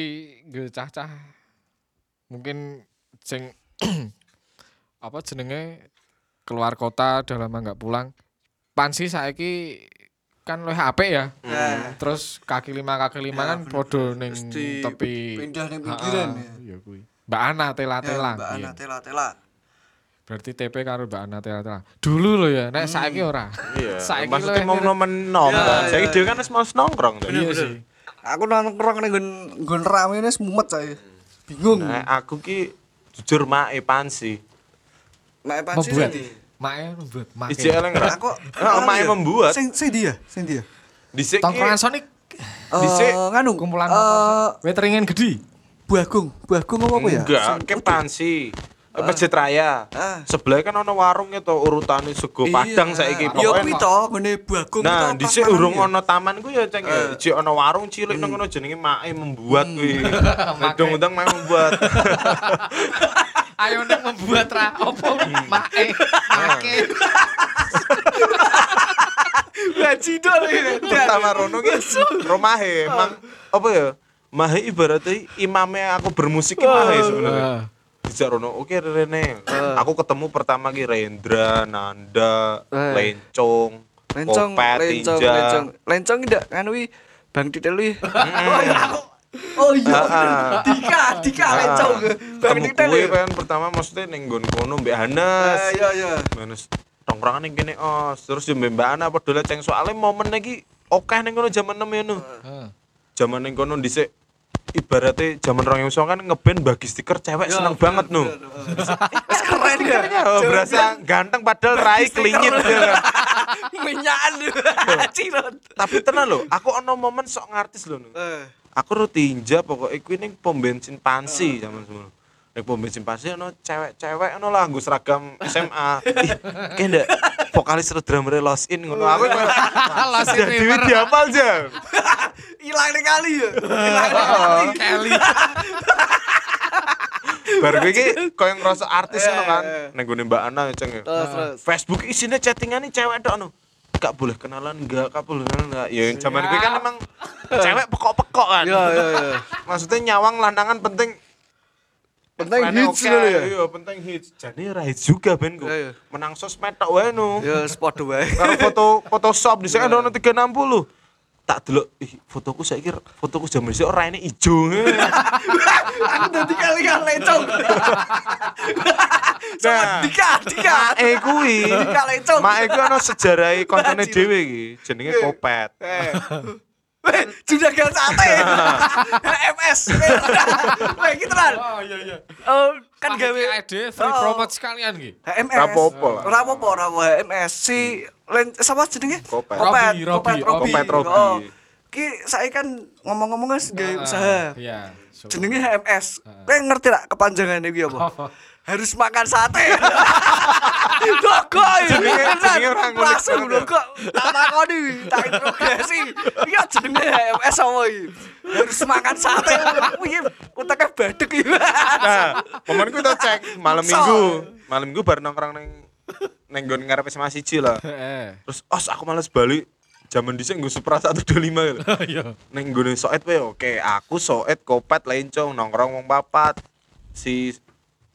gue cah-cah mungkin sing apa jenenge keluar kota udah lama nggak pulang. Pansi saiki kan luwih apik ya. Nah. Terus kaki lima kaki lima Ya, kan podo ning di- tepi pindah ning pinggiran ya. Iya kuwi. Mbak Ana tela-tela. Mbak biyen. Ana tela-tela. Berarti TP karo Mbak Ana tela-tela. Dulu lho ya, nek saiki ora. Iya. Saiki Maksudnya luwih mau mirip- nomen nom. Ya, Saiki ya, dhewe kan wis mau nongkrong. tuh. Iya sih. Aku nongkrong ning nggon nggon rame ini mumet saya. Bingung. Nah, aku ki jujur mae pansi. Mak pansi Membuat. Mae membuat. Ijek eleng ra. Aku mae membuat. Sing sing dia, sing dia. Dhisik ki Tongkrongan Sonic Eh, nganu Kumpulan eh, motor. Weteringin gede. Buagung, Buagung apa apa ya? Enggak, ke putih. Pansi. Masjid Raya. Ah. Sebelah kan ono warung itu urutane sego Padang Iya. saiki Ya pokoknya. kuwi to, ngene Buagung Nah, dhisik urung ono taman ku ya ceng ya. Jek ono warung cilik nang kono jenenge Mae membuat kuwi. Undang-undang Mae membuat. Ayo nek membuat ra opo mae make. ya. Cidol iki. Pertama rono ki romahe, mang apa ya? Mahe ibaratnya imamnya aku bermusik ki mahe sebenarnya. Dijak rono, oke Rene. Aku ketemu pertama ki Rendra, Nanda, Eh. Lencong, Lencong, Kopet, lencong, Tinja. lencong. Lencong tidak nganu wi Bang Titel wi. Oh iya. aku- Oh iya. Ah. Dika, Dika lencong. Bang kuwi ya? kan pertama maksudnya ning nggon kono Mbak Hanes. Eh, Iya, iya. Manus tongkrongan ning kene os. Terus yo Mbak Ana padha ceng soalnya momen iki akeh ning kono jaman 6 ya. Heeh. Jaman ning kono dhisik ibaratnya jaman 2009 kan ngeband bagi stiker cewek Ya, seneng bener, banget. Wes keren ya. Oh, berasa ganteng padahal rai klinyit ya kan. Minyakan. Tapi tenan lho, aku ono momen sok ngartis lho. no. Eh. Aku rutinja pokoknya kuwi ning pom bensin Pansi zaman semono. Ning pom bensin Pansi ono cewek-cewek ono lah nggo seragam SMA. Kayak ndak vokalis drummer Lost In ngono. Aku Lost In River. Dewi dihafal jam. Hilang nih kali ya. Hilang nih kali. Kelly. Bar kuwi iki koyo ngerasa artis ngono kan. Eh, eh. Ning gone Mbak Ana ceng. Terus terus. Facebook isinya chattingan cewek tok no. Gak boleh kenalan enggak, gak boleh kenalan enggak. Ya zaman gue kan emang cewek pekok-pekok kan. Iya iya iya. Maksudnya nyawang lanangan penting Penting hits oke, dulu ya. Iya, penting hits. Jadi ra hits juga ben kok. Iya, iya. Menang sosmed tok wae no. Ya spot wae. Karo foto Photoshop di sana ono 360. Tak delok ih fotoku saiki fotoku zaman dhisik ora ini ijo. Aku tadi kali kan lecong. Sama Nah. Dika, Dika. Eh kuwi. Dika lecong. Mak iku ono sejarah kontene dhewe iki, jenenge Kopet. Eh. Weh, juragan sate. MS. Weh, gitu kan. Oh iya iya. Oh, kan gawe ide free Oh. promote sekalian iki. HMS. Rapopo lah. Rapopo, rapopo HMS. Si Len sama jenenge? Kopet. Kopet, Robi, Robi, Kopet, Robi. Oh. Ki saya kan ngomong-ngomong guys gawe usaha. Iya. Jenenge HMS. Kowe ngerti tak kepanjangannya kuwi apa? Harus makan sate. Logo ya. Jenenge- jenenge ora ngulik Langsung lho kok tak takoni, tak interogasi. Iya jenenge HMS apa iki? Harus makan sate. Piye utake badek iki. Nah, momen ku tak cek malam minggu. Malam minggu bar nongkrong ning ning nggon ngarep SMA siji lah. Heeh. Terus os aku males balik. Zaman dhisik nggo Supra 125 gitu. Iya. Ning nggone soet wae oke, aku soet kopet lencong nongkrong wong papat. Si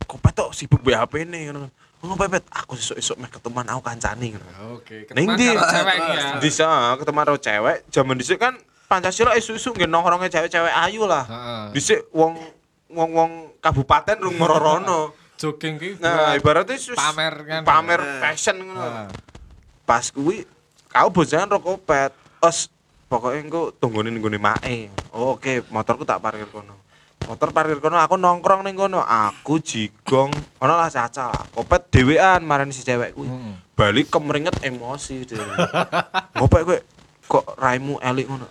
kopet tok sibuk BHP nih ngono. Ngono pepet, aku esuk-esuk meh ketemuan aku kancane ngono. Oke. Ning ketemuan di karo cewek ya. Bisa ketemu karo cewek, zaman dhisik kan Pancasila isu-isu nggih nongkrongnya cewek-cewek ayu lah. Heeh. Dhisik wong wong-wong kabupaten rung ngororono. Jogging ki Nah, ibaratnya sus, pamer kan. pamer Eh. fashion ngono. Pas kuwi kau bojangan rokok pet. Os pokoknya engko tungguin nggone mae. Oh, Oke, motorku tak parkir kono. Motor parkir kono, aku nongkrong ning kono. Aku jigong, ono lah caca. Kopet dhewean marani si cewek kuwi. Hmm. Balik kemeringet emosi dhewe. Ngopek kowe kok raimu elik ngono.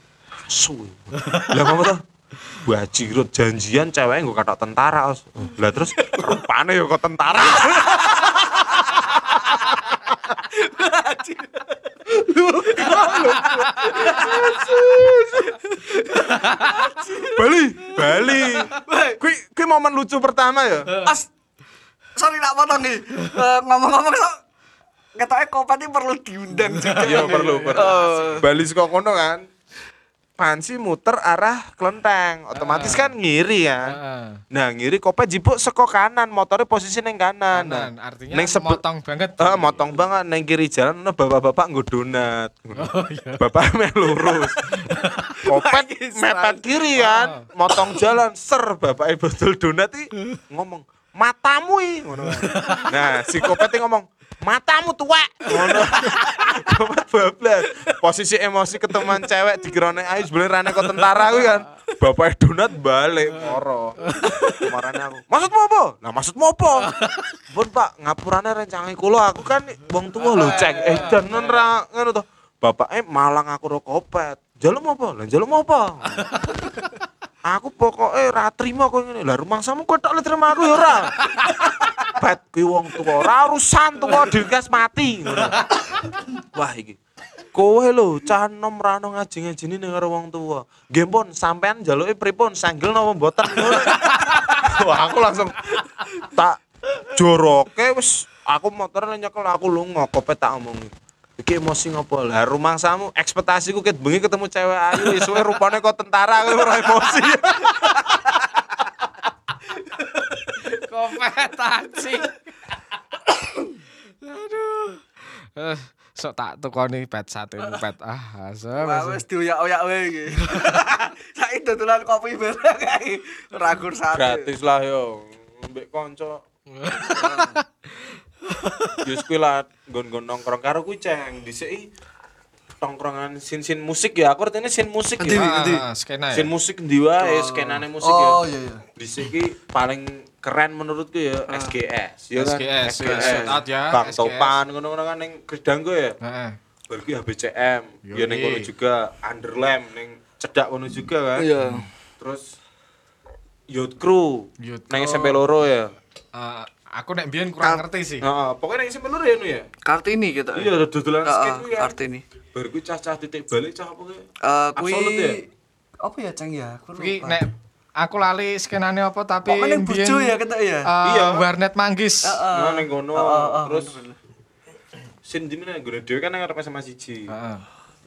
Suwe. Lah ngapa to? Bajirut janjian cewek nggo katok tentara, Os. Lah terus rupane yo kok tentara. Bali, Bali. Kuwi kuwi momen lucu pertama ya. As sorry tak potong nih. Eh, ngomong-ngomong so katanya Kopet ini perlu diundang juga. Iya perlu, perlu. Oh. Bali saka kono kan. Pansi muter arah Klenteng, otomatis kan ngiri ya. Heeh. Nah, ngiri kopet jipuk saka kanan, motornya posisi ning kanan. Kanan, Nah, artinya sebe- motong banget. Eh, motong banget neng kiri jalan ono bapak-bapak nggo donat. Oh iya. Bapak meh lurus. Kopet mepet kiri kan, motong jalan ser bapak betul donat i ngomong matamu i. Nah, si kopet ngomong matamu tuwek ngono. Bablas. Posisi emosi ketemuan cewek dikirane ayo sebenarnya rane kok tentara kuwi kan. Bapak donat balik moro. Marane aku. Maksudmu apa? Nah, maksudmu apa? Pun Pak, ngapurane rencange kula aku kan wong tuwa lho cek. Eh dan ra ngono to. Bapaknya malang aku ro kopet. Jaluk apa? Lah jaluk apa? Aku pokoknya ra trimo kok ngene. Lah rumangsamu kok tok le terima aku ya ora. Bet kuwi wong tuwa, ora urusan tuwa digas mati ngono. Wah iki. Kowe lho cah nom rano ngaji-ngajini ning karo wong tuwa. Nggih pun sampean jaluke pripun? Sanggel napa mboten? Ngono. Wah aku langsung tak joroke wis aku motor nyekel aku lunga kope tak omongi. Iki emosi ngopo lah rumangsamu ekspektasiku ket bengi ketemu cewek ayu isuwe rupane kok tentara kowe ora emosi. Kompetasi. Aduh. Eh, sok tak tukoni pet satu ini pet. Ah, asem. Wah, wis dioyak-oyak wae iki. Saiki dodolan kopi bareng kae. Ragur sate. Gratis lah yo. Mbek kanca. Yus kuwi lah nggon-nggon nongkrong karo kuwi ceng dhisik tongkrongan sin-sin musik ya. Aku artinya sin musik ya. endi? Ah, skena ya. Sin musik ndi wae skenane musik ya. Oh iya iya. Dhisik paling keren menurutku ya SGS. Ya kan? SGS, ya, shout out ya, Bang SGS. Topan ngono-ngono kan ning Gedanggo ya. Heeh. Ki HBCM, ya ning kono juga Underlam ning cedak kono juga kan. Iya. Terus Youth Crew Youth. SMP loro ya. Aku nek biyen kurang Kal- ngerti sih. Heeh, pokoknya nang SMP loro ya nu ya. Kartini kita. Iya, dodolan skate Heeh, kuwi kan. Kartini. Baru kuwi cah-cah titik balik cah apa kuwi? Eh kuwi ya? apa ya Ceng ya? Aku lupa. nek aku lali skenane apa tapi Pokoknya bojo ya kita ya. eh, Iya. warnet manggis. Heeh. Nah, ning kono. Terus sin dine nang gone dhewe kan nang arep SMA siji. Heeh.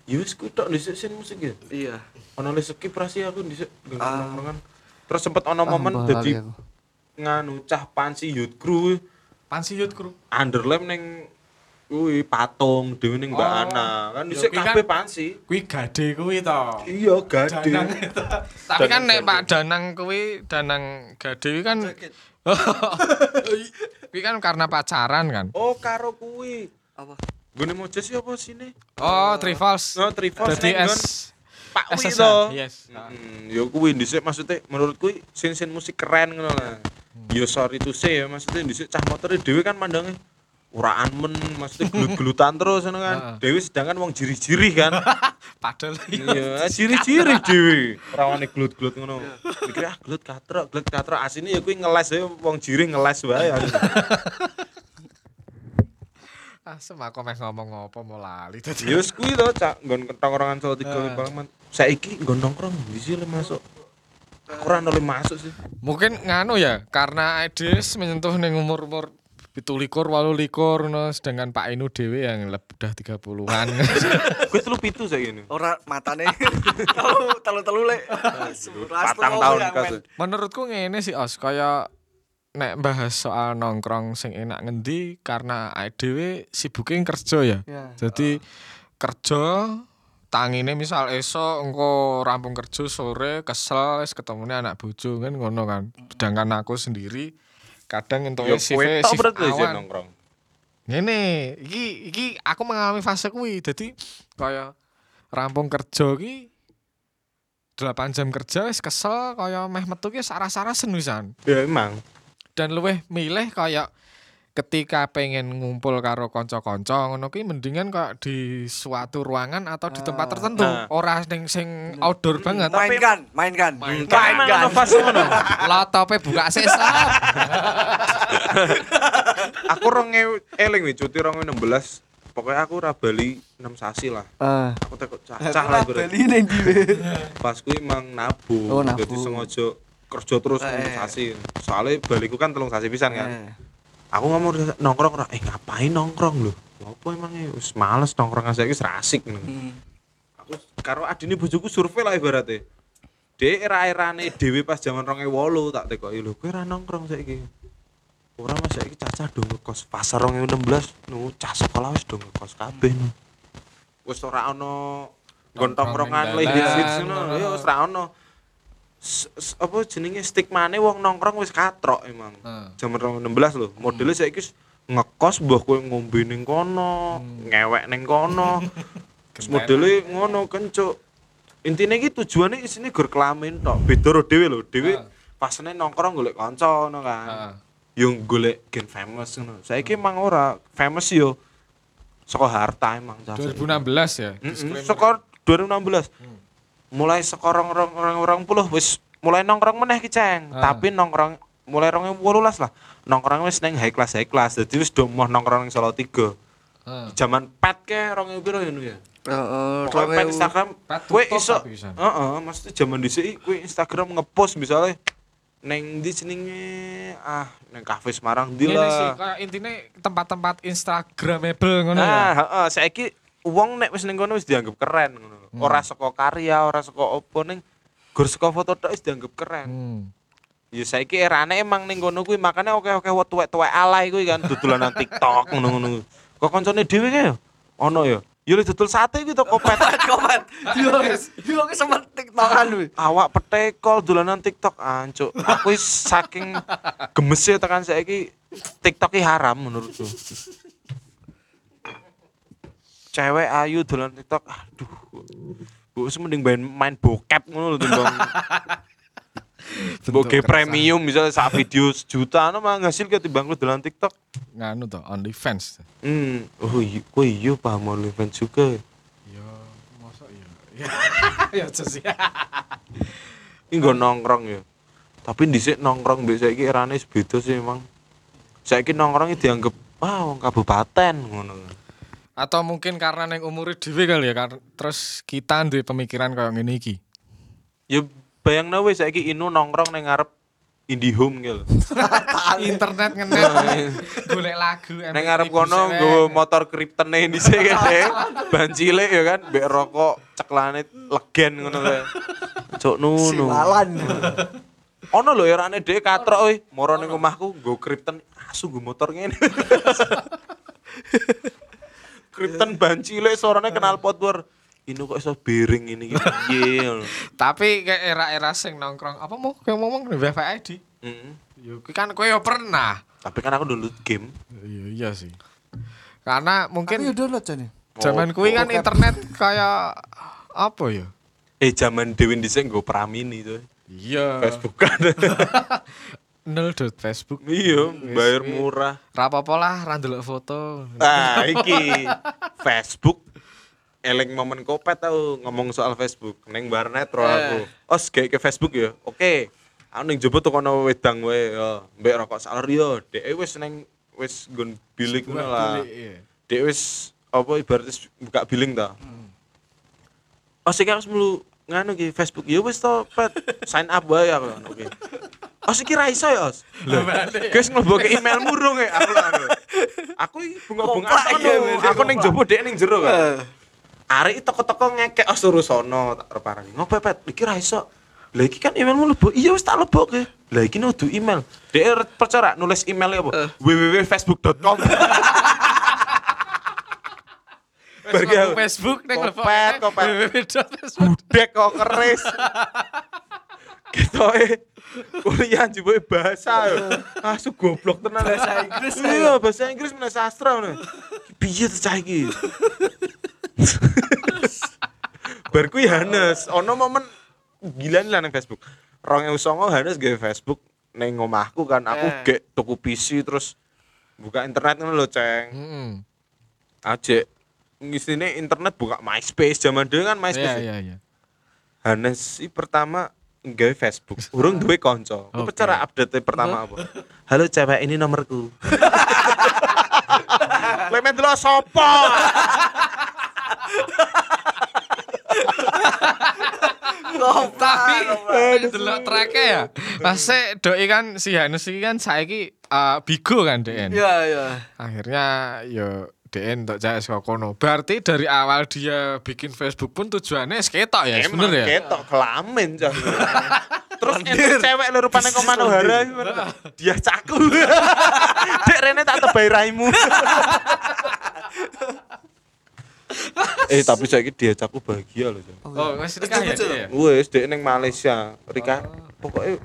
Ya wis kuwi tok dhisik sin musik ya. Iya. Ono le skip rasi aku dhisik Ah. nongkrongan. Terus sempet ono momen dadi lali aku. Nganu cah pansi youth crew Pansi Youth Crew. underlam ning kuwi patung dhewe ning Mbak Oh. Ana. Kan Ya, dhisik kabeh kan- pansi. Kuwi gade kuwi to. Iya, gade. Tapi kan nek. Pak Danang kuwi Danang gade kuwi kan kuwi kan karena pacaran kan. Oh, karo kuwi. Apa? Gune Mojo sih apa sini? Oh, Trivals. No, Trivals Dadi S Pak Wi to. Yes. Hmm, ya kuwi dhisik maksudnya menurut kuwi sin-sin musik keren ngono lah. Ya sorry to say ya maksudnya dhisik cah motor dhewe kan mandangnya uraan men maksudnya gelut-gelutan terus kan. Heeh. Dewi sedangkan wong jirih-jirih kan. Padahal Iya, jirih-jirih dhewe. Rawane gelut-gelut ngono. Mikir ah gelut katrok, gelut katrok. Asine ya kuwi ngeles ya wong jirih ngeles wae. Asem aku meh ngomong apa mau lali tadi. Ya wis kuwi to, Cak, nggon tongkrongan Solo tiga Heeh. Palembang. Saiki nggon nongkrong ndi sih le masuk? Aku ora oleh masuk sih. Mungkin nganu ya, karena Aedes menyentuh ning umur-umur pitulikur, walu likur, no, sedangkan Pak Inu dewe yang udah 30-an. Gue telu pitu saya ini. Ora matane. Telu telu. Sebelas Patang tahun men. Menurutku ngene sih Os, kaya nek bahas soal nongkrong sing enak ngendi karena dhewe sibuke kerja ya. Ya. Jadi kerja tangine misal esok engko rampung kerja sore kesel wis ketemune anak bojo kan ngono kan. Sedangkan aku sendiri kadang entuk Ya berarti sih awan. nongkrong. Ngene, iki iki aku mengalami fase kuwi. Dadi kaya rampung kerja ki 8 jam kerja wis kesel kaya meh metu ki sarah-sarasen wisan. Ya emang. Dan luweh milih kaya ketika pengen ngumpul karo kanca-kanca ngono ki mendingan kok di suatu ruangan atau di tempat tertentu, Nah. ora ning sing outdoor banget. Mainkan, mainkan. Ono fase ngono. Laptope buka sesap. Aku rong eling wi cuti 2016. Pokoknya aku ora bali 6 sasi lah. Ah. Aku tekok cacah lah berarti. Bali ning diwe. Pas kuwi emang nabung. Oh, Jadi nabung. sengaja kerja terus Eh. 6 sasi. Soalnya baliku kan telung sasi pisan kan. Eh. Aku ngomong nongkrong eh ngapain nongkrong lho? Apa emangnya wis males nongkrong saiki wis ra asik ngono. Hmm. Aku karo adine bojoku survei lah ibaratnya. Dek era-erane dhewe pas zaman 2008 tak tekoki lho, kowe ra nongkrong saiki. Ora mas saiki cacah do ngekos pasar 2016 nu cah sekolah wis do ngekos kabeh nu. Wis ora Nongkrong tongkrongan ning le dalan, hits-hits ngono ya wis ra. Apa jenenge stigmane wong nongkrong wis katrok emang. Zaman 2016 lho, modelnya saiki wis ngekos mbah kowe ngombe ning kono, ngewek ning kono. Modele ngono kencuk. Intine iki tujuane isine gur kelamin tok. Beda ro dhewe lho. Dhewe Heeh. pasane nongkrong golek kanca ngono kan. Heeh. Yo golek gen famous ngono. Saiki emang ora famous yo saka harta emang cah. 2016 ya. Heeh, disclaimer. Saka 2016. Mulai sekorong orang orang orang puluh wis mulai nongkrong meneh ki ceng Ah. tapi nongkrong mulai rong wolulas lah nongkrong wis neng high class high class jadi wis do mau nongkrong ning Solo tiga Heeh. zaman pet ke rong ewu ya nu ya Heeh, Pokoknya pet Instagram kowe iso bisa. heeh maksudnya zaman dhisik kowe Instagram ngepost misalnya neng di jenenge ah neng kafe Semarang sih lah intinya tempat-tempat instagramable ngono ya. Nah, heeh, saiki wong nek wis ning kono wis dianggap keren ngono. Hmm. Ora saka karya, ora saka opo ning gur saka foto tok wis dianggap keren. Hmm. Ya saiki erane emang ning kono kuwi makane oke-oke tuwek-tuwek alay kuwi kan dodolanan TikTok ngono-ngono. Kok koncone dhewe ke ya? Ono ya. Ya lu dodol sate kuwi to kopet. Komen. Yo guys, yo guys sama TikTokan kuwi. Awak petekol dolanan TikTok ancuk. Aku wis saking gemes ya tekan saiki TikTok ki haram menurutku. Cewek ayu dolan TikTok, aduh. Bu mending main, main bokep ngono lho timbang. Keresahan. premium misalnya sak video sejuta no mah ngasil ke timbang lu dolan TikTok. Nganu to, OnlyFans. Hmm, oh iya, oh iya paham OnlyFans juga. Ya, mosok ya. Ya sih. Ini nggo nongkrong ya. Tapi dhisik nongkrong mbek saiki erane beda sih emang. Saiki nongkrong dianggap ah wong kabupaten ngono. Atau mungkin karena neng umur dhewe kali ya, kar- terus kita duwe pemikiran kayak ngene iki. Ya bayangno wis saiki inu nongkrong ning ngarep IndiHome gitu. Internet ngenet golek lagu Ning ngarep kono nggo motor kriptene dhisik kene. Ban cilik ya kan, mbek rokok ceklane legen ngono kae. Cuk nunu. Siwalan. Ono lho erane dhewe katrok we, moro ning omahku nggo kripten asu nggo motor ngene. kripten ban cilik suarane kenal potwer. Ini kok iso bering ini iki piye. Tapi kayak era-era sing nongkrong apa mau kayak ngomong di WiFi ID. Heeh. Yo kan kowe yo pernah. Tapi kan aku download game. Iya iya sih. Karena mungkin yo download jane. zaman kuwi kan internet kayak apa ya? Eh zaman Dewi dhisik nggo Pramini tuh. Iya. Facebook kan. Nol dot Facebook. iya, bayar murah. Rapopo lah ra ndelok foto. Nah, iki Facebook eling momen kopet tau ngomong soal Facebook neng barnet ro aku. Os kayak ke Facebook ya. Oke. Aku ning jowo tuh kono wedang wae ya. Mbek rokok saler yo. Dek wis neng wis nggon bilik ngono lah. Iya. Dek wis apa ibaratnya buka billing ta. Oh sik harus melu nganu ki Facebook ya wis to pet sign up wae aku ngono ki. Oh sik ra iso ya, Os. Lah, Guys mlebu ke email murung ya aku. aku. Aku iki bunga-bunga ngono. Aku ning jowo dek ning jero kan. Arek teko-teko ngekek os suruh sono tak reparani. Ngopo pet? Iki ra iso. Lah iki kan emailmu lebok. Iya wis tak lebokke. Lah iki nudu email. Dek percaya nulis email apa? www.facebook.com. Pergi aku. Facebook ning Kopet, kopet. Budek kok keris. Eh. Kuliah juga bahasa yo. Asu goblok tenan Bahasa Inggris, Iya, bahasa Inggris mana sastra ngono. Piye cah iki? Bar kuwi Hanes, ono momen gila lah nang Facebook. 2009 Hanes gawe Facebook ning omahku kan aku Eh. gek tuku PC terus buka internet ngono lho, Ceng. Heeh. Ajek ngisine internet buka MySpace zaman dulu kan Iya MySpace. iya iya. Hanes i pertama nggawe Facebook. Urung duwe kanca. Ku Oke. cara update pertama apa? Halo cewek ini nomorku. Lek men delok sapa? Tapi delok trake ya. Masih doi kan si Hanus iki kan saiki eh, bigo kan DN. Iya iya. Akhirnya yo DN untuk cahaya saka kono. Berarti dari awal dia bikin Facebook pun tujuannya seketok ya Emang sebenarnya ya. ketok kelamin cah. Terus ente cewek lu rupane kok Manohara? Dia caku. Dek rene tak tebai raimu. eh tapi saiki dia caku bahagia loh. Oh, wis nikah ya dia ya? Wes dek ning Malaysia. Rika pokoknya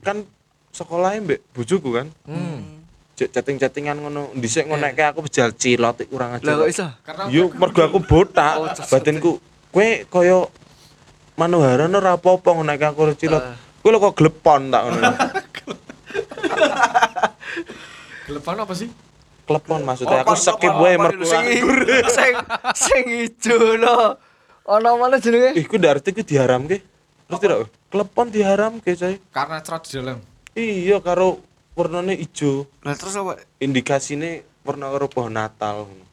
kan sekolahnya mbek bojoku kan. Hmm. Chatting-chattingan ngono. Dhisik ngonekke aku bejal cilot kurang Lah ajar. kok iso? Yo mergo aku botak. Oh. Batinku kowe kaya Manohara ora apa-apa ngonekke aku ora cilot. Ah. Kowe lho kok glepon tak ngono. Telepon apa sih? Klepon maksudnya aku skip wae mergo sing sing sing ijo no. Ono mana jenenge? Ih, ku ndak arti ku diharamke. Ngerti ndak? Klepon diharamke, coy. Karena cerot di dalam. Iya karo warnane ijo. Lah terus apa? Indikasine warna karo pohon Natal ngono.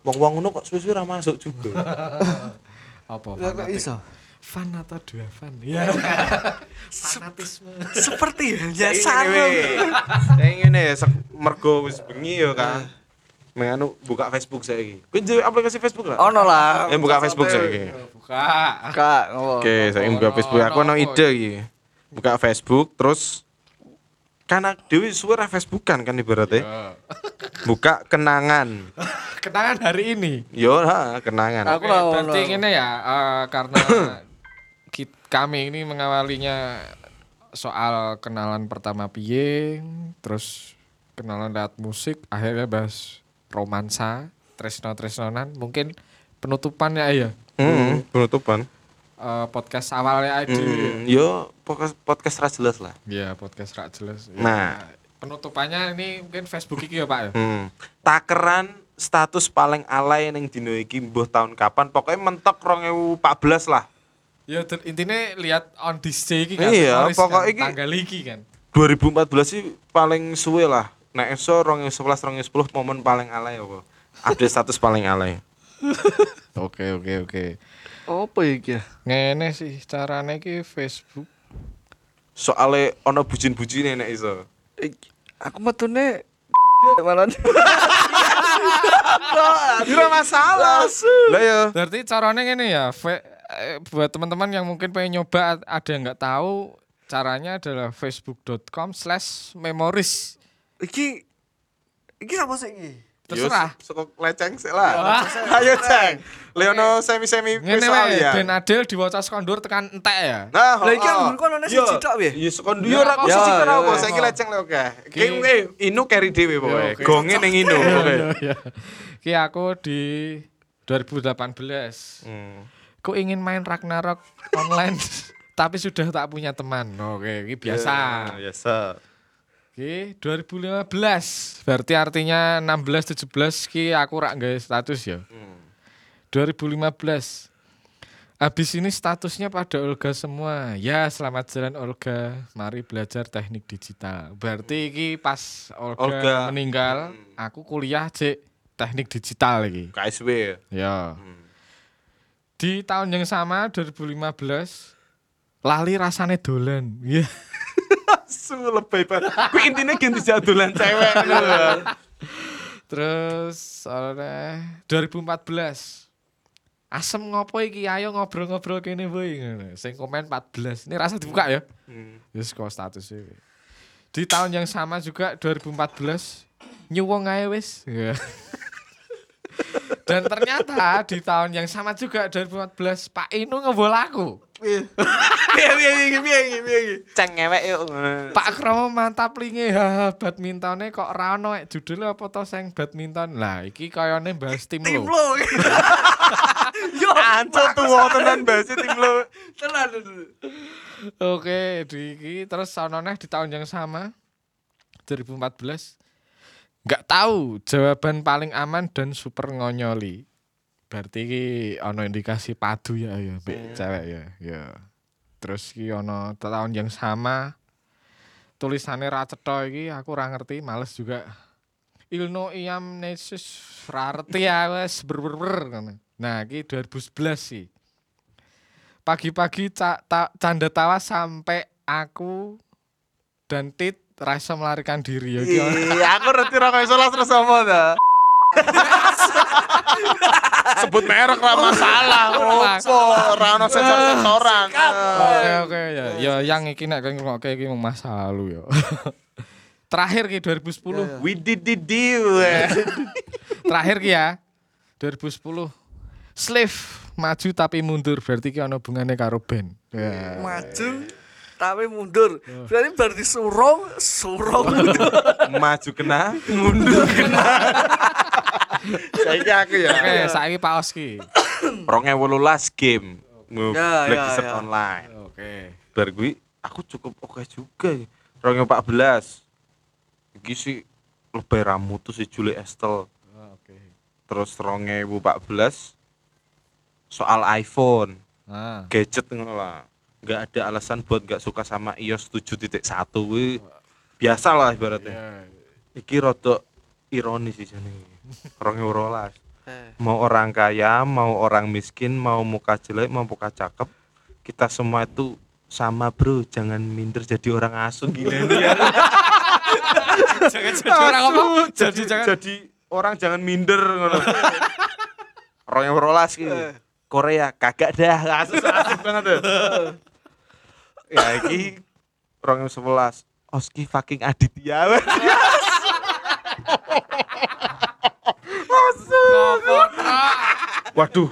Wong-wong ngono kok suwe-suwe ra masuk juga. Apa? Lah kok fanatik? iso? Fan atau dua fan? Ya. Fanatisme. Seperti Saya ya sarung. Saya ngene ya mergo wis bengi ya kan. Menganu buka Facebook saiki. Kowe duwe aplikasi Facebook lah? Ono lah. Eh buka Facebook saiki. Buka. Kak? Oke, saya buka Facebook. Aku apa ide iki. Buka Facebook terus karena Dewi suwe ra Facebookan kan ibaratnya. Ya. Buka kenangan. Kenangan hari ini. Yo, ha, kenangan. Aku Oke, lah berarti ini ya eh, karena kami ini mengawalinya soal kenalan pertama piye, terus kenalan lewat musik, akhirnya bahas romansa, tresno tresnonan, mungkin penutupannya ya Hmm, penutupan. Eh, podcast awalnya aja. Hmm, yo podcast podcast ra jelas lah. Ya podcast rak jelas. Ya. Nah. penutupannya ini mungkin Facebook iki ya Pak ya. Hmm. Takeran status paling alay ning dino iki mbuh tahun kapan pokoknya mentok 2014 lah. Ya intinya lihat on this day iki kan. Iya, Noris pokok kan, iki- tanggal iki kan. 2014 sih paling suwe lah. Nek iso 2011 2010 momen paling alay apa? Update status paling alay. Oke oke oke. Apa iki ya? Ngene sih carane iki Facebook. Soale ono bujin-bujine nek iso. Aku metune mana? Ora masalah. Lah ya. Berarti caranya ngene ya, fe- buat teman-teman yang mungkin pengen nyoba ada yang nggak tahu caranya adalah facebook.com slash memories Iki iki apa sih? Terserah Sekok leceng sik lah. Ayo ceng. Leono semi-semi ngene soal ya. Ben Adel diwaca sekondur tekan entek ya Nah, Lah iki kan kono Iya. siji tok piye? Iya Ya, yo ora kok siji ora apa saiki leceng lho oke. Ki- eh inu carry dhewe pokoke. oke. Gonge ning inu pokoke. Iya. Ki aku di 2018 Hmm. ku ingin main Ragnarok online tapi sudah tak punya teman. Oke, ini biasa. Biasa. Oke, 2015. Berarti artinya 16 17 ki aku rak gawe status ya. 2015. Habis ini statusnya pada Olga semua. Ya, selamat jalan Olga. Mari belajar teknik digital. Berarti iki pas Olga, Olga. meninggal, aku kuliah cek teknik digital iki. KSW. Ya. Di tahun yang sama 2015 lali rasane dolan. Iya. Su lebay banget. Kuwi intine ganti jadolan cewek lho. Terus soalnya 2014 Asem ngopo iki ayo ngobrol-ngobrol kene boy ngono. Sing komen 14. Ini rasa dibuka ya. Hmm. Wis kok status iki. Di tahun yang sama juga 2014 nyuwung ae wis. Dan ternyata di tahun yang sama juga 2014 Pak Inu ngebol aku. Piye piye piye piye piye. Ceng ngewek yo. Pak Kromo mantap linge ha badmintone kok ra ono ek judulnya apa to sing badminton. Lah iki kayane bahas tim Tim lo. lo. Yo, Ancol tuwa tenan bahasa tim lo. tenan. Oke, di iki terus ono neh di tahun yang sama 2014 nggak tahu jawaban paling aman dan super ngonyoli. Berarti iki ono indikasi padu ya ya mbek cewek ya. Ya. Terus iki ono tahun yang sama tulisannya ra cetha iki aku ora ngerti, males juga. Ilno iam nesus ra ngerti ya wes berber. Nah, iki 2011 sih. Pagi-pagi ca- ta- canda tawa sampai aku dan Tit rasa melarikan diri ya. Iya, aku ngerti ra kaya salah terus apa ta. Sebut merek ra masalah. Opo, ora ono sensor-sensoran. Oke oke ya. Ya yang iki nek kowe ngrungokke iki mung masa lalu ya. Terakhir ki 2010. We did the deal. Terakhir ki ya. 2010. Slave maju tapi mundur berarti ki ono hubungane karo band. Ya. Maju tapi mundur. Berarti berarti surung, surung. Maju kena, mundur kena. Saiki aku ya. Oke, saiki Pak Oski. 2018 game. Nge- Ya, Black ya, Desert ya. online. Oke. Bar kuwi aku cukup oke juga. ya. 2014. Iki sih lebih ramu tuh si Julie Estel. Oke. Terus 2014 soal iPhone Nah. gadget ngono lah nggak ada alasan buat nggak suka sama iOS 7.1 kuwi biasa lah ibaratnya. Ya. iki rodok ironis sih jane orang rolas. Eh. mau orang kaya mau orang miskin mau muka jelek mau muka cakep kita semua itu sama bro. Jangan minder jadi orang asu gila. Ya. Jangan jadi orang apa? Jadi jangan. jadi orang jangan minder ngono. Orang yang rolas gitu Korea kagak dah. Asus asus banget deh ya iki orang yang sebelas. Oski fucking Aditya. Waduh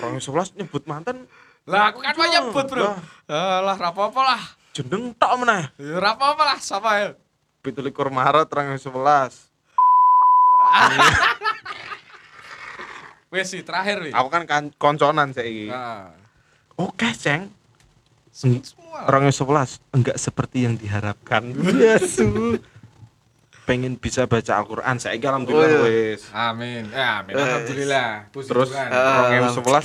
orang yang sebelas nyebut mantan. Lah aku kan mau nyebut, Bro. Eh, lah ra apa-apa lah. jeneng tok meneh. Ya apa-apa lah, sapa ya? 17 Maret orang yang sebelas. Wes sih terakhir nih. aku kan, kan konconan saya Nah, oke ceng semua. Orang yang sebelas enggak seperti yang diharapkan. Yesu. Pengen bisa baca Al-Qur'an, saya alhamdulillah Oh, iya. wes. Amin. Ya, amin. Alhamdulillah. Puji Terus Tuhan. orang yang sebelas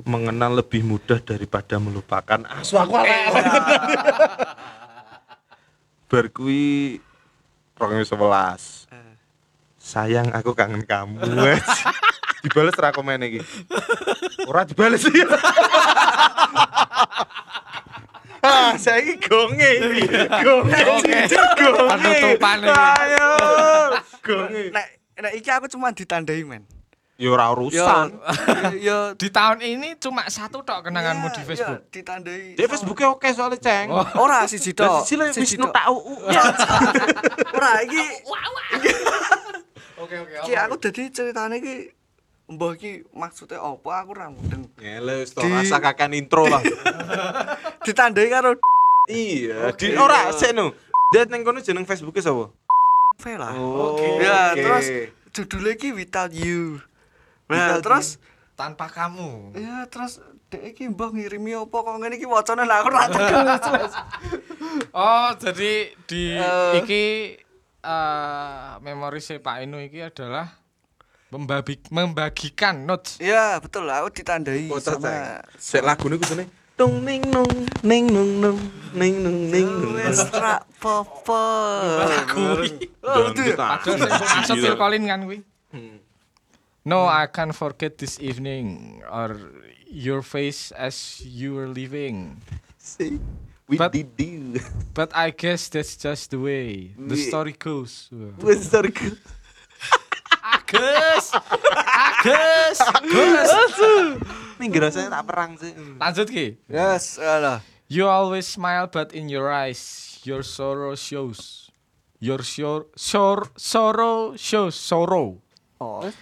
mengenal lebih mudah daripada melupakan. Asu aku Berkui orang yang sebelas. Sayang aku kangen kamu. wes. dibales ra komen iki. Ora dibales sih. Ah, saya ini gonge. Gonge. Gonge. Penutupan iki. Ayo. Gonge. Nek nek iki aku cuma ditandai men. Ya ora urusan. yo Di tahun ini cuma satu tok kenanganmu di Facebook. Yo, ditandai. Di Facebooknya oke soalnya ceng. Oh. Ora siji tok. Siji Wisnu tok. tau. Ora iki Oke, oke. iki aku dadi ceritane iki mbah iki maksudnya apa aku ora mudeng. Ngele wis to Di- rasa kakan intro lah. Ditandai karo Iya, di ora sik no. Dia neng kono jeneng Facebooknya sapa? V lah. Oke. Ya, terus judulnya iki Without You. Nah, Without terus Tanpa kamu. ya terus dek iki mbah ngirimi apa kok ngene iki wacane lah aku ora. Oh, jadi di Eh. iki eh memori si Pak Inu iki adalah membabi, membagikan notes. Iya, betul lah aku ditandai Oh, sama. Sik lagune kudune tung ning nung ning nung nung ning nung ning nung. wis ra popo. Lagu Oh, itu masuk Phil Collins kan kuwi. Hmm. No, I can't forget this evening or your face as you were leaving. See, we But- did do. But I guess that's just the way the We- story goes. Agus, Agus, Agus. Ning rasanya tak perang sih. Lanjut ki. Yes, alah. You always smile, but in your eyes, your sorrow shows. Your sor sor sorrow shows sorrow. Oh,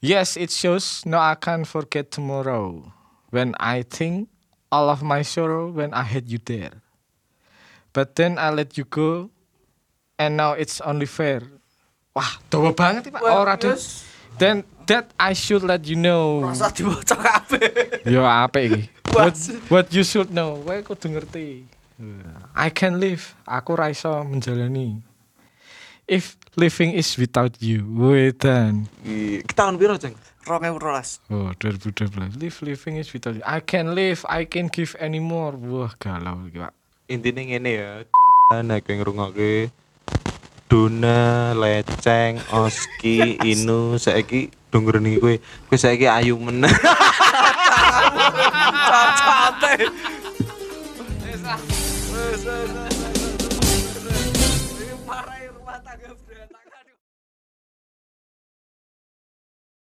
Yes, it shows. No, I can't forget tomorrow. When I think all of my sorrow when I had you there. But then I let you go, and now it's only fair. Wah, dawa banget pak. Well, Oh, yes. Then that I should let you know. rasa dibaca kabeh. Yo apa iki? What, what you should know. Kowe kudu ngerti. I can live. Aku ra iso menjalani. If living is without you, wedan. Kita tahun piro, Ceng? 2012. Oh, 2012. Live living is without you. I can live, I can give anymore. Wah, galau iki, Pak. Intinya ngene ya. Nek kowe ngrungokke Dona, Leceng, Oski, Inu, saiki donggreni kowe. Kowe saiki ayu. Cacate.